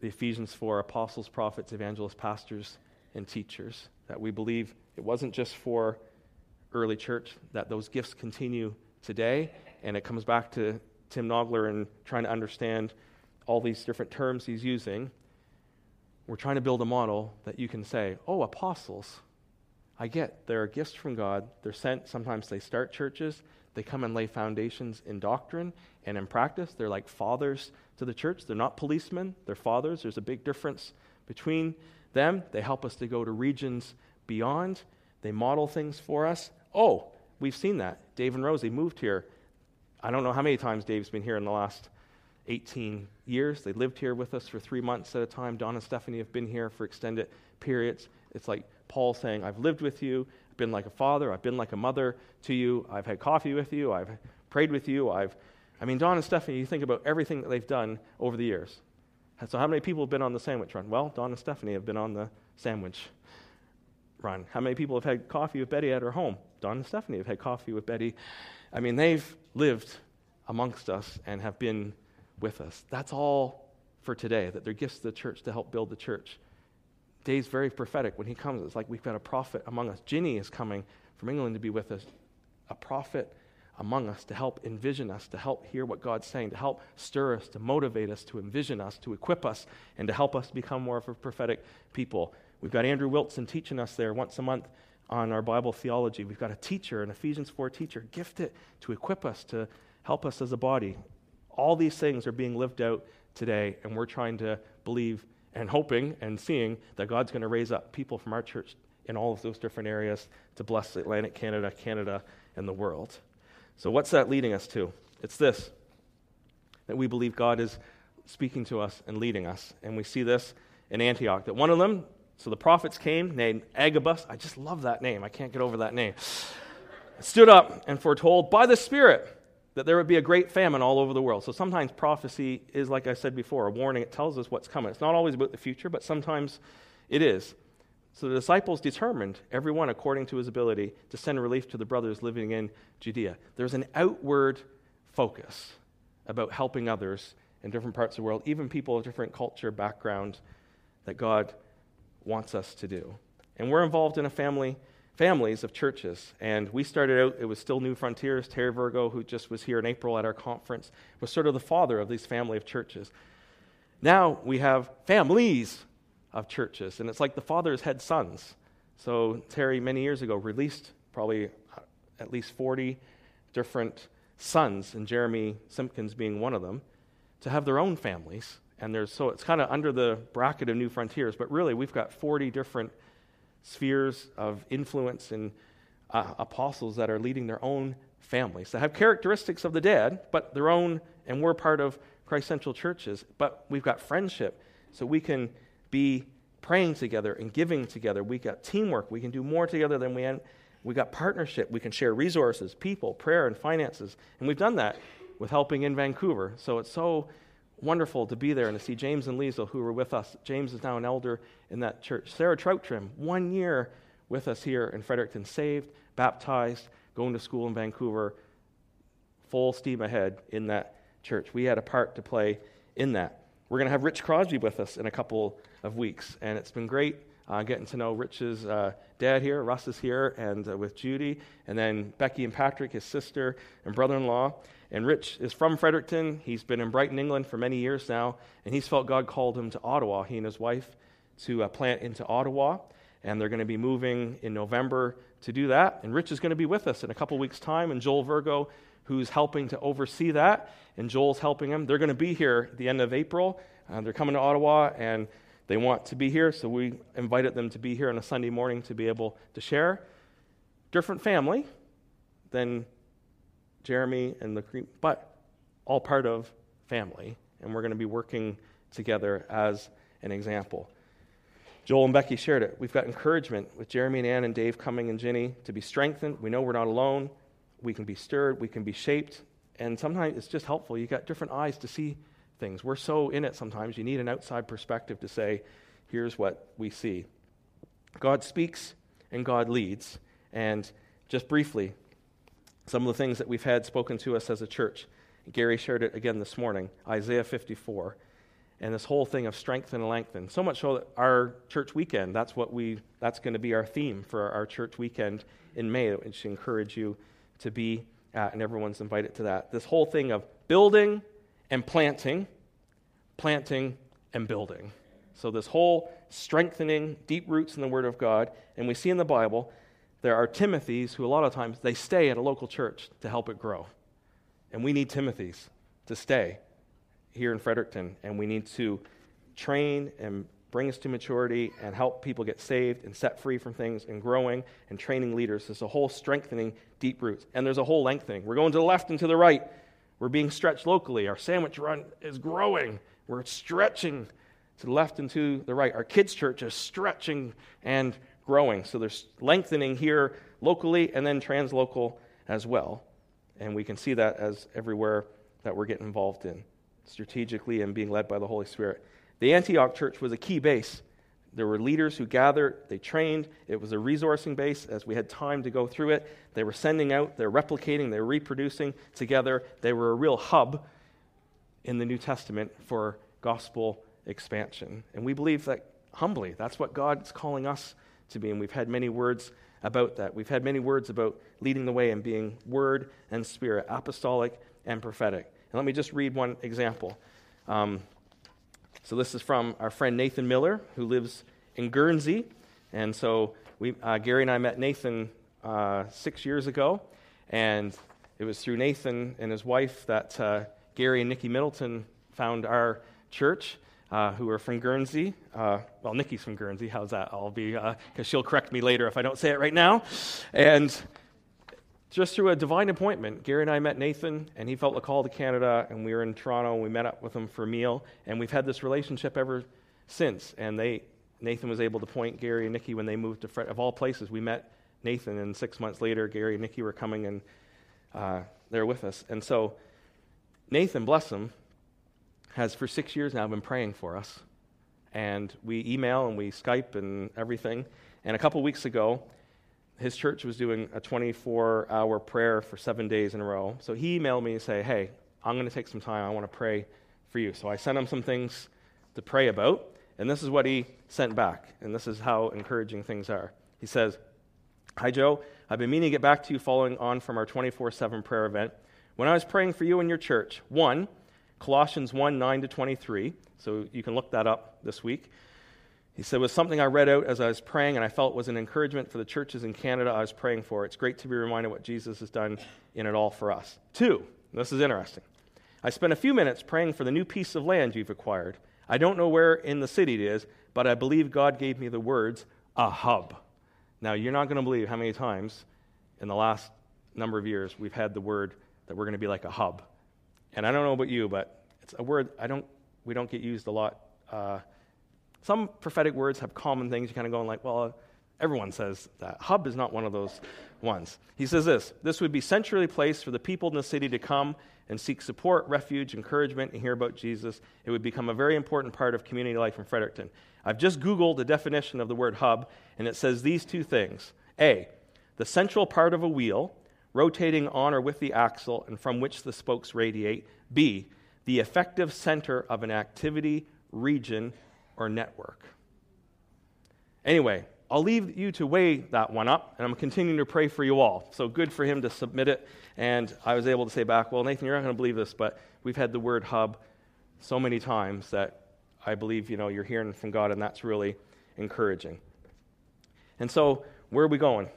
the Ephesians 4 apostles, prophets, evangelists, pastors, and teachers. That we believe it wasn't just for early church, that those gifts continue today. And it comes back to Tim Nogler and trying to understand all these different terms he's using, we're trying to build a model that you can say, oh, apostles. I get they're gifts from God. They're sent. Sometimes they start churches. They come and lay foundations in doctrine and in practice. They're like fathers to the church. They're not policemen, they're fathers. There's a big difference between them. They help us to go to regions beyond. They model things for us. Oh, we've seen that. Dave and Rosie moved here. I don't know how many times Dave's been here in the last 18 years. They lived here with us for three months at a time. Don and Stephanie have been here for extended periods. It's like Paul saying, I've lived with you. I've been like a father. I've been like a mother to you. I've had coffee with you. I've prayed with you. I've, I mean, Don and Stephanie, you think about everything that they've done over the years. So, how many people have been on the sandwich run? Well, Don and Stephanie have been on the sandwich run. How many people have had coffee with Betty at her home? Don and Stephanie have had coffee with Betty I mean, they've lived amongst us and have been with us. That's all for today, that they're gifts to the church to help build the church. Dave's very prophetic. When he comes, it's like we've got a prophet among us. Ginny is coming from England to be with us, a prophet among us to help envision us, to help hear what God's saying, to help stir us, to motivate us, to envision us, to equip us, and to help us become more of a prophetic people. We've got Andrew Wilson teaching us there once a month on our Bible theology. We've got a teacher, an Ephesians 4 teacher, gifted to equip us, to help us as a body. All these things are being lived out today, and we're trying to believe and hoping and seeing that God's going to raise up people from our church in all of those different areas to bless Atlantic Canada, Canada, and the world. So, what's that leading us to? It's this that we believe God is speaking to us and leading us. And we see this in Antioch. That one of them, so the prophets came named Agabus. I just love that name. I can't get over that name. Stood up and foretold by the Spirit that there would be a great famine all over the world. So sometimes prophecy is, like I said before, a warning. It tells us what's coming. It's not always about the future, but sometimes it is. So the disciples determined, everyone according to his ability, to send relief to the brothers living in Judea. There's an outward focus about helping others in different parts of the world, even people of different culture background, that God wants us to do. And we're involved in a family, families of churches. And we started out, it was still New Frontiers. Terry Virgo, who just was here in April at our conference, was sort of the father of these family of churches. Now we have families of churches, and it's like the fathers had sons. So Terry, many years ago, released probably uh, at least 40 different sons, and Jeremy Simpkins being one of them to have their own families. And there's so it's kind of under the bracket of New Frontiers, but really we've got 40 different spheres of influence and uh, apostles that are leading their own families that have characteristics of the dead, but their own, and we're part of Christ Central churches. But we've got friendship, so we can be praying together and giving together. We got teamwork. We can do more together than we. End. We got partnership. We can share resources, people, prayer, and finances, and we've done that with helping in Vancouver. So it's so wonderful to be there and to see James and Liesel, who were with us. James is now an elder in that church. Sarah Trouttrim, one year with us here in Fredericton, saved, baptized, going to school in Vancouver, full steam ahead in that church. We had a part to play in that. We're going to have Rich Crosby with us in a couple of weeks, and it's been great uh, getting to know Rich's uh, dad here. Russ is here, and uh, with Judy, and then Becky and Patrick, his sister and brother in law. And Rich is from Fredericton. He's been in Brighton, England for many years now, and he's felt God called him to Ottawa, he and his wife, to uh, plant into Ottawa. And they're going to be moving in November to do that. And Rich is going to be with us in a couple weeks' time, and Joel Virgo, who's helping to oversee that, and Joel's helping him. They're going to be here at the end of April. Uh, they're coming to Ottawa, and they want to be here, so we invited them to be here on a Sunday morning to be able to share. Different family than Jeremy and the cream, but all part of family, and we're going to be working together as an example. Joel and Becky shared it. We've got encouragement with Jeremy and Ann and Dave coming and Ginny to be strengthened. We know we're not alone. We can be stirred. We can be shaped. And sometimes it's just helpful. You've got different eyes to see things. We're so in it sometimes. You need an outside perspective to say, here's what we see. God speaks and God leads. And just briefly, some of the things that we've had spoken to us as a church. Gary shared it again this morning Isaiah 54 and this whole thing of strength and lengthen. So much so that our church weekend, that's what we that's going to be our theme for our church weekend in May, which encourage you to be at, and everyone's invited to that. This whole thing of building and planting, planting and building. So this whole strengthening, deep roots in the Word of God, and we see in the Bible there are Timothys who a lot of times they stay at a local church to help it grow. And we need Timothys to stay here in Fredericton, and we need to train and bring us to maturity and help people get saved and set free from things and growing and training leaders. There's a whole strengthening deep roots. And there's a whole lengthening. We're going to the left and to the right. We're being stretched locally. Our sandwich run is growing. We're stretching to the left and to the right. Our kids' church is stretching and growing. So there's lengthening here locally and then translocal as well. And we can see that as everywhere that we're getting involved in, strategically and being led by the Holy Spirit. The Antioch church was a key base. There were leaders who gathered, they trained. It was a resourcing base as we had time to go through it. They were sending out, they're replicating, they're reproducing together. They were a real hub in the New Testament for gospel expansion. And we believe that humbly, that's what God's calling us to be. And we've had many words about that. We've had many words about leading the way and being word and spirit, apostolic and prophetic. And let me just read one example. Um, so this is from our friend Nathan Miller, who lives in Guernsey. And so we, uh, Gary and I met Nathan uh, six years ago. And it was through Nathan and his wife that uh, Gary and Nikki Middleton found our church uh, who are from Guernsey. Uh, well, Nikki's from Guernsey. How's that? I'll be, because uh, she'll correct me later if I don't say it right now. And just through a divine appointment, Gary and I met Nathan, and he felt a call to Canada, and we were in Toronto, and we met up with him for a meal, and we've had this relationship ever since. And they, Nathan was able to point Gary and Nikki when they moved to, Fred, of all places, we met Nathan, and six months later, Gary and Nikki were coming, and uh, they're with us. And so, Nathan, bless him, has for six years now been praying for us. And we email and we Skype and everything. And a couple weeks ago, his church was doing a 24 hour prayer for seven days in a row. So he emailed me and say, Hey, I'm going to take some time. I want to pray for you. So I sent him some things to pray about. And this is what he sent back. And this is how encouraging things are. He says, Hi, Joe. I've been meaning to get back to you following on from our 24 7 prayer event. When I was praying for you and your church, one, Colossians 1 9 to 23, so you can look that up this week. He said, it was something I read out as I was praying, and I felt was an encouragement for the churches in Canada I was praying for. It's great to be reminded what Jesus has done in it all for us. Two, this is interesting. I spent a few minutes praying for the new piece of land you've acquired. I don't know where in the city it is, but I believe God gave me the words, a hub. Now, you're not going to believe how many times in the last number of years we've had the word that we're going to be like a hub. And I don't know about you, but it's a word I don't, we don't get used a lot. Uh, some prophetic words have common things. You kind of going like, well, everyone says that. Hub is not one of those ones. He says this this would be centrally placed for the people in the city to come and seek support, refuge, encouragement, and hear about Jesus. It would become a very important part of community life in Fredericton. I've just Googled the definition of the word hub, and it says these two things A, the central part of a wheel rotating on or with the axle and from which the spokes radiate. B, the effective center of an activity, region, or network. Anyway, I'll leave you to weigh that one up, and I'm continuing to pray for you all. So good for him to submit it. And I was able to say back, well, Nathan, you're not going to believe this, but we've had the word hub so many times that I believe you know you're hearing from God, and that's really encouraging. And so, where are we going?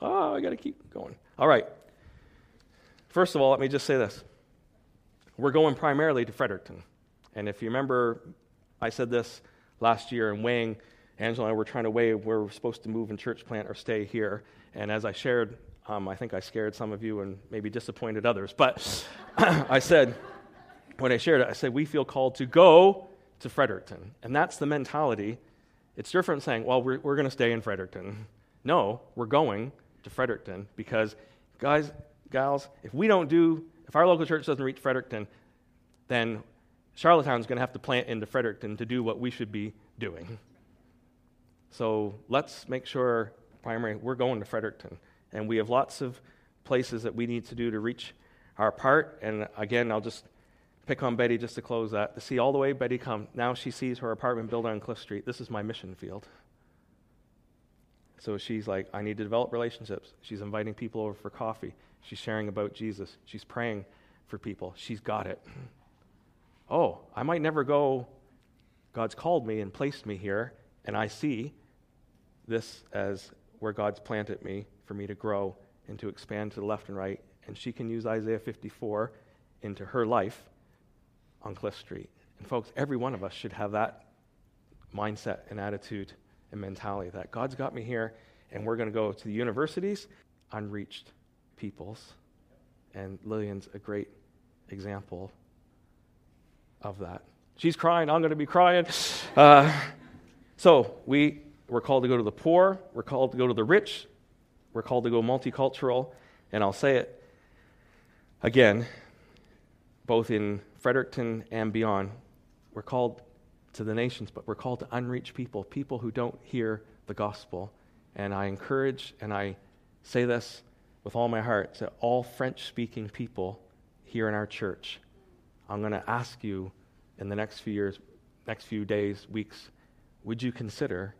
Oh, I got to keep going. All right. First of all, let me just say this. We're going primarily to Fredericton. And if you remember, I said this last year in weighing, Angela and I were trying to weigh where we're supposed to move and church plant or stay here. And as I shared, um, I think I scared some of you and maybe disappointed others. But I said, when I shared it, I said, we feel called to go to Fredericton. And that's the mentality. It's different saying, well, we're, we're going to stay in Fredericton. No, we're going to Fredericton because, guys, gals, if we don't do, if our local church doesn't reach Fredericton, then Charlottetown's going to have to plant into Fredericton to do what we should be doing. So let's make sure, primary, we're going to Fredericton. And we have lots of places that we need to do to reach our part. And again, I'll just pick on Betty just to close that. To see all the way Betty come, now she sees her apartment built on Cliff Street. This is my mission field. So she's like, I need to develop relationships. She's inviting people over for coffee. She's sharing about Jesus. She's praying for people. She's got it oh, I might never go. God's called me and placed me here, and I see this as where God's planted me for me to grow and to expand to the left and right. And she can use Isaiah 54 into her life on Cliff Street. And folks, every one of us should have that mindset and attitude and mentality that God's got me here, and we're going to go to the universities, unreached peoples. And Lillian's a great example of that. She's crying, I'm going to be crying. Uh, so we, we're called to go to the poor, we're called to go to the rich, we're called to go multicultural, and I'll say it again, both in Fredericton and beyond, we're called to the nations, but we're called to unreached people, people who don't hear the gospel. And I encourage and I say this with all my heart to all French speaking people here in our church I'm going to ask you in the next few years, next few days, weeks, would you consider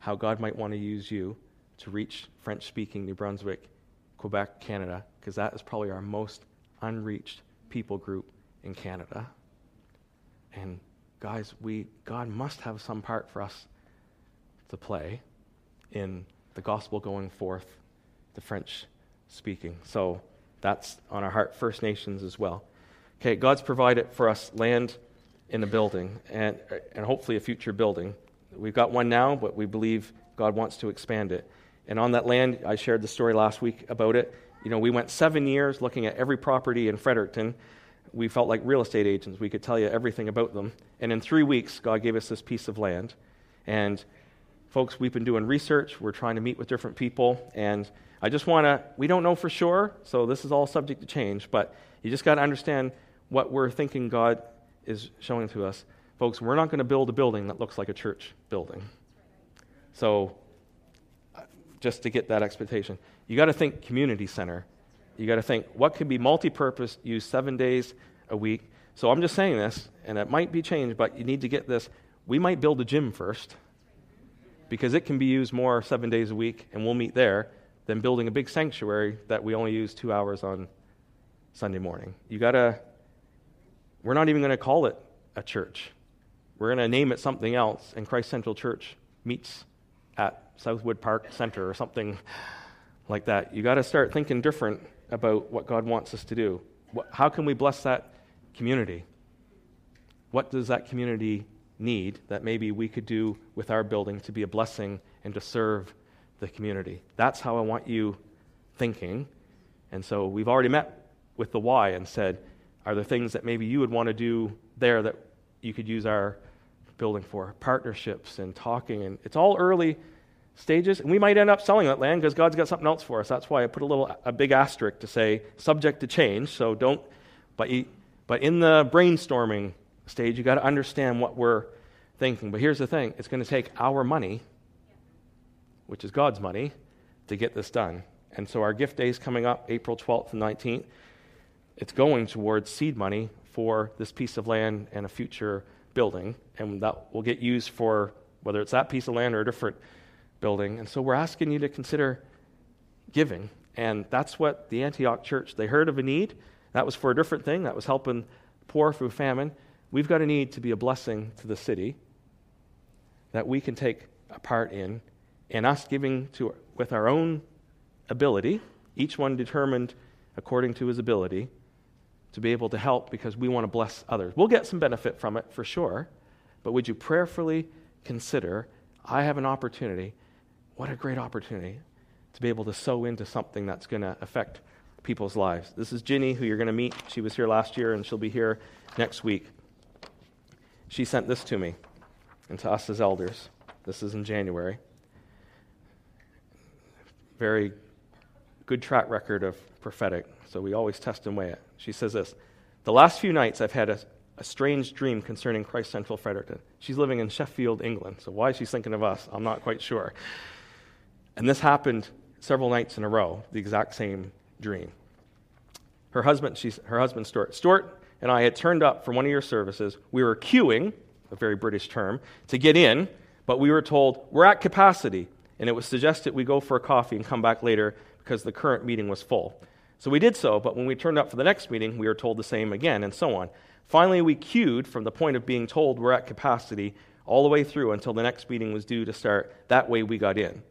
how God might want to use you to reach French speaking New Brunswick, Quebec, Canada? Because that is probably our most unreached people group in Canada. And guys, we God must have some part for us to play in the gospel going forth, the French speaking. So that's on our heart, First Nations as well. Okay, God's provided for us land in a building and, and hopefully a future building. We've got one now, but we believe God wants to expand it. And on that land, I shared the story last week about it. You know, we went seven years looking at every property in Fredericton. We felt like real estate agents. We could tell you everything about them. And in three weeks, God gave us this piece of land. And folks, we've been doing research. We're trying to meet with different people. And I just want to, we don't know for sure, so this is all subject to change, but you just got to understand what we're thinking God is showing to us. Folks, we're not going to build a building that looks like a church building. So, uh, just to get that expectation, you got to think community center. You got to think what could be multi purpose, used seven days a week. So, I'm just saying this, and it might be changed, but you need to get this. We might build a gym first because it can be used more seven days a week, and we'll meet there, than building a big sanctuary that we only use two hours on Sunday morning. You got to, we're not even going to call it a church. We're going to name it something else, and Christ Central Church meets at Southwood Park Center or something like that. You got to start thinking different about what God wants us to do. How can we bless that community? What does that community need that maybe we could do with our building to be a blessing and to serve the community? That's how I want you thinking. And so we've already met with the Y and said, are there things that maybe you would want to do there that you could use our building for? Partnerships and talking. And it's all early stages. And we might end up selling that land because God's got something else for us. That's why I put a little, a big asterisk to say subject to change. So don't, but, you, but in the brainstorming stage, you got to understand what we're thinking. But here's the thing it's going to take our money, which is God's money, to get this done. And so our gift day is coming up April 12th and 19th it's going towards seed money for this piece of land and a future building, and that will get used for whether it's that piece of land or a different building. And so we're asking you to consider giving. And that's what the Antioch church, they heard of a need. That was for a different thing. That was helping poor through famine. We've got a need to be a blessing to the city that we can take a part in. And us giving to, with our own ability, each one determined according to his ability, to be able to help because we want to bless others. We'll get some benefit from it for sure, but would you prayerfully consider I have an opportunity? What a great opportunity to be able to sow into something that's going to affect people's lives. This is Ginny, who you're going to meet. She was here last year and she'll be here next week. She sent this to me and to us as elders. This is in January. Very good track record of prophetic, so we always test and weigh it. She says this The last few nights I've had a, a strange dream concerning Christ Central Fredericton. She's living in Sheffield, England, so why she's thinking of us, I'm not quite sure. And this happened several nights in a row, the exact same dream. Her husband, her husband, Stuart. Stuart and I had turned up for one of your services. We were queuing, a very British term, to get in, but we were told, we're at capacity. And it was suggested we go for a coffee and come back later because the current meeting was full. So we did so, but when we turned up for the next meeting, we were told the same again, and so on. Finally, we queued from the point of being told we're at capacity all the way through until the next meeting was due to start. That way, we got in.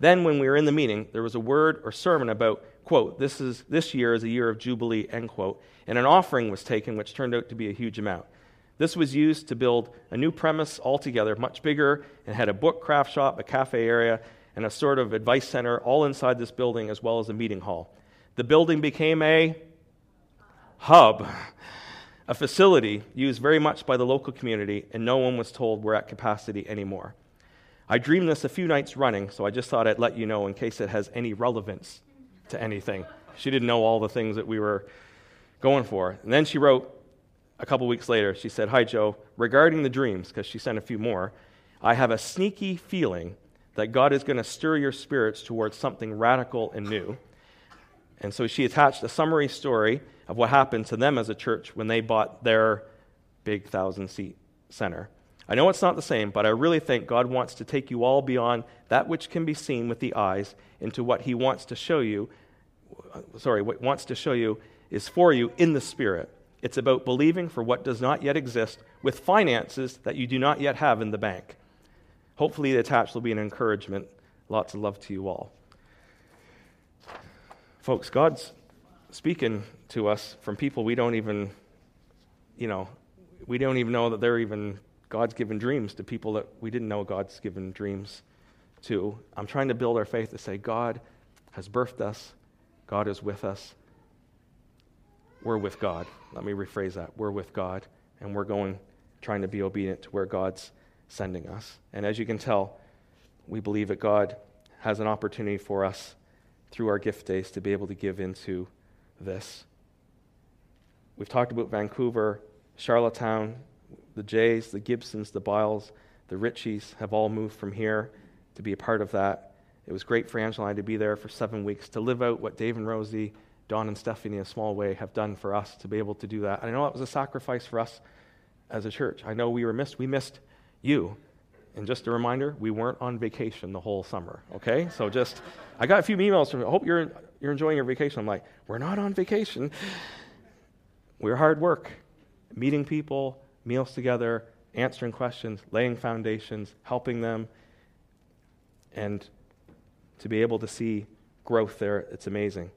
Then, when we were in the meeting, there was a word or sermon about, quote, this, is, this year is a year of Jubilee, end quote, and an offering was taken, which turned out to be a huge amount. This was used to build a new premise altogether, much bigger, and had a book craft shop, a cafe area, and a sort of advice center all inside this building, as well as a meeting hall. The building became a hub, a facility used very much by the local community, and no one was told we're at capacity anymore. I dreamed this a few nights running, so I just thought I'd let you know in case it has any relevance to anything. She didn't know all the things that we were going for. And then she wrote a couple weeks later, she said, Hi, Joe. Regarding the dreams, because she sent a few more, I have a sneaky feeling that God is going to stir your spirits towards something radical and new. And so she attached a summary story of what happened to them as a church when they bought their big thousand seat center. I know it's not the same, but I really think God wants to take you all beyond that which can be seen with the eyes into what He wants to show you. Sorry, what wants to show you is for you in the Spirit. It's about believing for what does not yet exist with finances that you do not yet have in the bank. Hopefully, the attached will be an encouragement. Lots of love to you all. Folks, God's speaking to us from people we don't even, you know, we don't even know that they're even God's given dreams to people that we didn't know God's given dreams to. I'm trying to build our faith to say, God has birthed us, God is with us. We're with God. Let me rephrase that. We're with God, and we're going, trying to be obedient to where God's sending us. And as you can tell, we believe that God has an opportunity for us through our gift days to be able to give into this. We've talked about Vancouver, Charlottetown, the Jays, the Gibsons, the Biles, the Richies have all moved from here to be a part of that. It was great for I to be there for seven weeks to live out what Dave and Rosie, Don and Stephanie, in a small way, have done for us to be able to do that. And I know that was a sacrifice for us as a church. I know we were missed. We missed you. And just a reminder, we weren't on vacation the whole summer, okay? So just, I got a few emails from, I hope you're, you're enjoying your vacation. I'm like, we're not on vacation. We're hard work, meeting people, meals together, answering questions, laying foundations, helping them, and to be able to see growth there, it's amazing.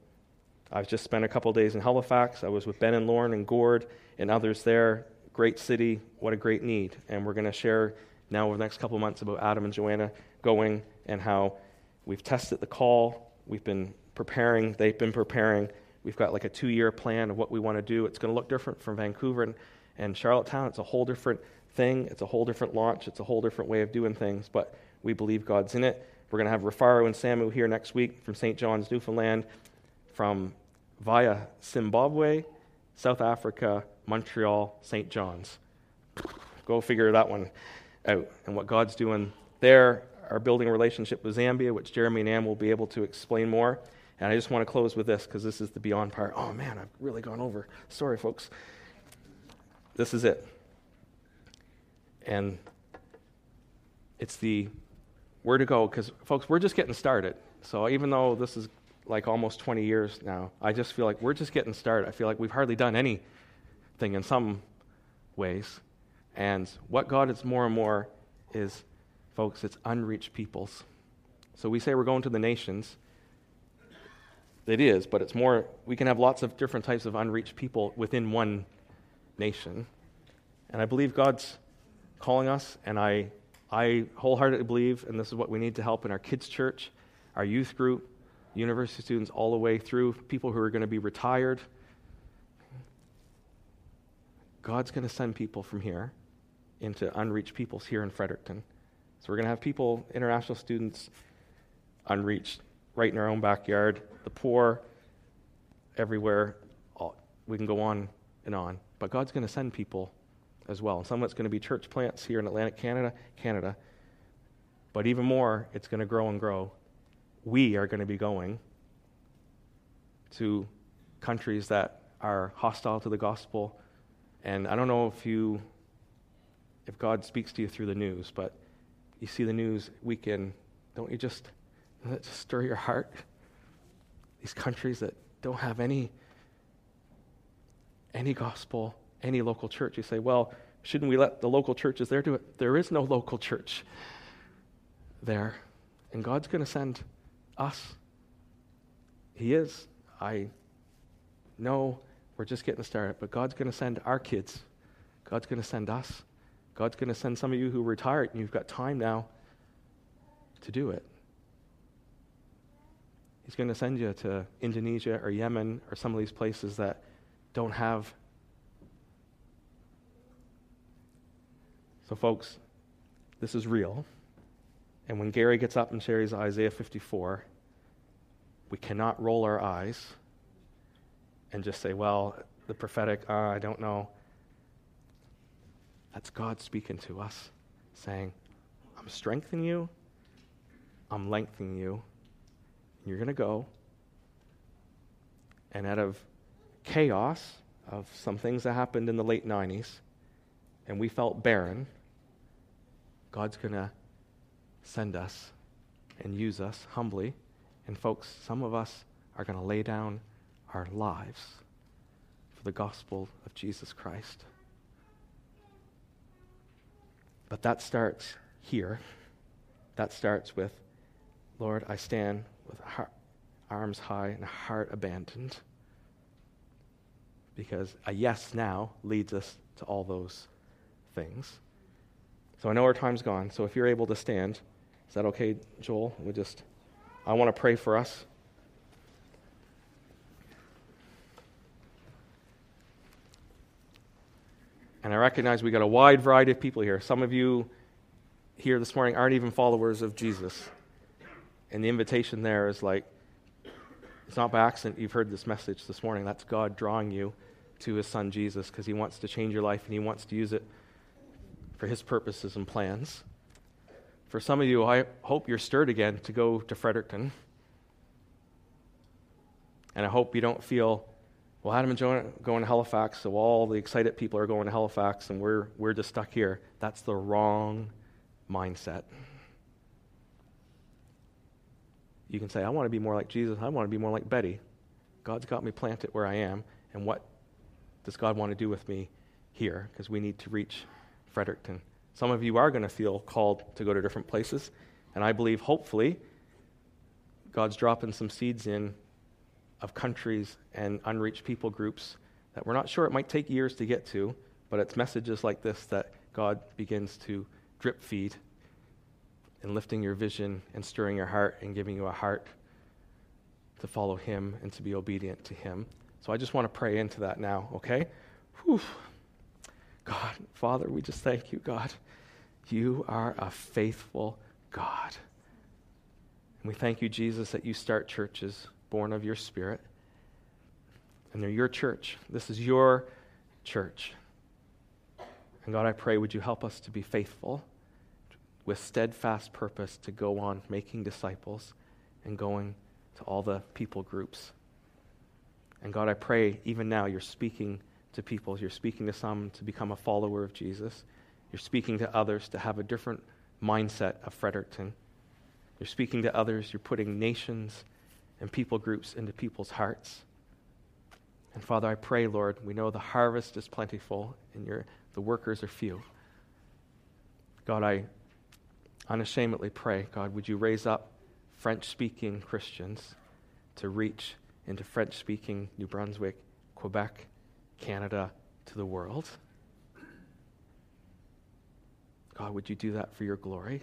I've just spent a couple days in Halifax. I was with Ben and Lauren and Gord and others there. Great city, what a great need. And we're going to share now over the next couple months about Adam and Joanna going and how we've tested the call. We've been preparing, they've been preparing. We've got like a two year plan of what we want to do. It's going to look different from Vancouver and, and Charlottetown. It's a whole different thing, it's a whole different launch, it's a whole different way of doing things, but we believe God's in it. We're going to have Rafaro and Samu here next week from St. John's, Newfoundland, from via Zimbabwe, South Africa, Montreal, St. John's. Go figure that one out. And what God's doing there, our building a relationship with Zambia, which Jeremy and Ann will be able to explain more. And I just want to close with this because this is the beyond part. Oh man, I've really gone over. Sorry, folks. This is it. And it's the where to go because, folks, we're just getting started. So even though this is like almost 20 years now, I just feel like we're just getting started. I feel like we've hardly done anything in some ways. And what God is more and more is, folks, it's unreached peoples. So we say we're going to the nations. It is, but it's more, we can have lots of different types of unreached people within one nation. And I believe God's calling us, and I, I wholeheartedly believe, and this is what we need to help in our kids' church, our youth group, university students, all the way through people who are going to be retired. God's going to send people from here into unreached peoples here in Fredericton. So we're going to have people, international students, unreached, right in our own backyard, the poor, everywhere. We can go on and on. But God's going to send people as well. Some of it's going to be church plants here in Atlantic Canada, Canada. But even more, it's going to grow and grow. We are going to be going to countries that are hostile to the gospel. And I don't know if you if God speaks to you through the news, but you see the news weekend, don't you just, just stir your heart? These countries that don't have any any gospel, any local church. You say, well, shouldn't we let the local churches there do it? There is no local church there. And God's going to send us. He is. I know we're just getting started, but God's going to send our kids. God's going to send us. God's going to send some of you who retired and you've got time now to do it. He's going to send you to Indonesia or Yemen or some of these places that don't have. So, folks, this is real. And when Gary gets up and shares Isaiah 54, we cannot roll our eyes and just say, well, the prophetic, uh, I don't know. That's God speaking to us, saying, I'm strengthening you, I'm lengthening you, and you're going to go. And out of chaos of some things that happened in the late 90s, and we felt barren, God's going to send us and use us humbly. And, folks, some of us are going to lay down our lives for the gospel of Jesus Christ. But that starts here. That starts with, Lord, I stand with arms high and a heart abandoned. Because a yes now leads us to all those things. So I know our time's gone. So if you're able to stand, is that okay, Joel? We just, I want to pray for us. And I recognize we got a wide variety of people here. Some of you here this morning aren't even followers of Jesus. And the invitation there is like, it's not by accident you've heard this message this morning. That's God drawing you to his son Jesus because he wants to change your life and he wants to use it for his purposes and plans. For some of you, I hope you're stirred again to go to Fredericton. And I hope you don't feel, well, Adam and Joan going to Halifax, so all the excited people are going to Halifax and we're, we're just stuck here. That's the wrong mindset. You can say, I want to be more like Jesus. I want to be more like Betty. God's got me planted where I am. And what does God want to do with me here? Because we need to reach Fredericton. Some of you are going to feel called to go to different places. And I believe, hopefully, God's dropping some seeds in of countries and unreached people groups that we're not sure it might take years to get to, but it's messages like this that God begins to drip feed and lifting your vision and stirring your heart and giving you a heart to follow Him and to be obedient to Him. So I just want to pray into that now, okay? Whew. God, Father, we just thank you, God. You are a faithful God. And we thank you, Jesus, that you start churches born of your Spirit. And they're your church. This is your church. And God, I pray, would you help us to be faithful? with steadfast purpose to go on making disciples and going to all the people groups. And God, I pray even now you're speaking to people. You're speaking to some to become a follower of Jesus. You're speaking to others to have a different mindset of Fredericton. You're speaking to others. You're putting nations and people groups into people's hearts. And Father, I pray, Lord, we know the harvest is plentiful and the workers are few. God, I unashamedly pray, God, would you raise up French speaking Christians to reach into French speaking New Brunswick, Quebec, Canada, to the world? God, would you do that for your glory?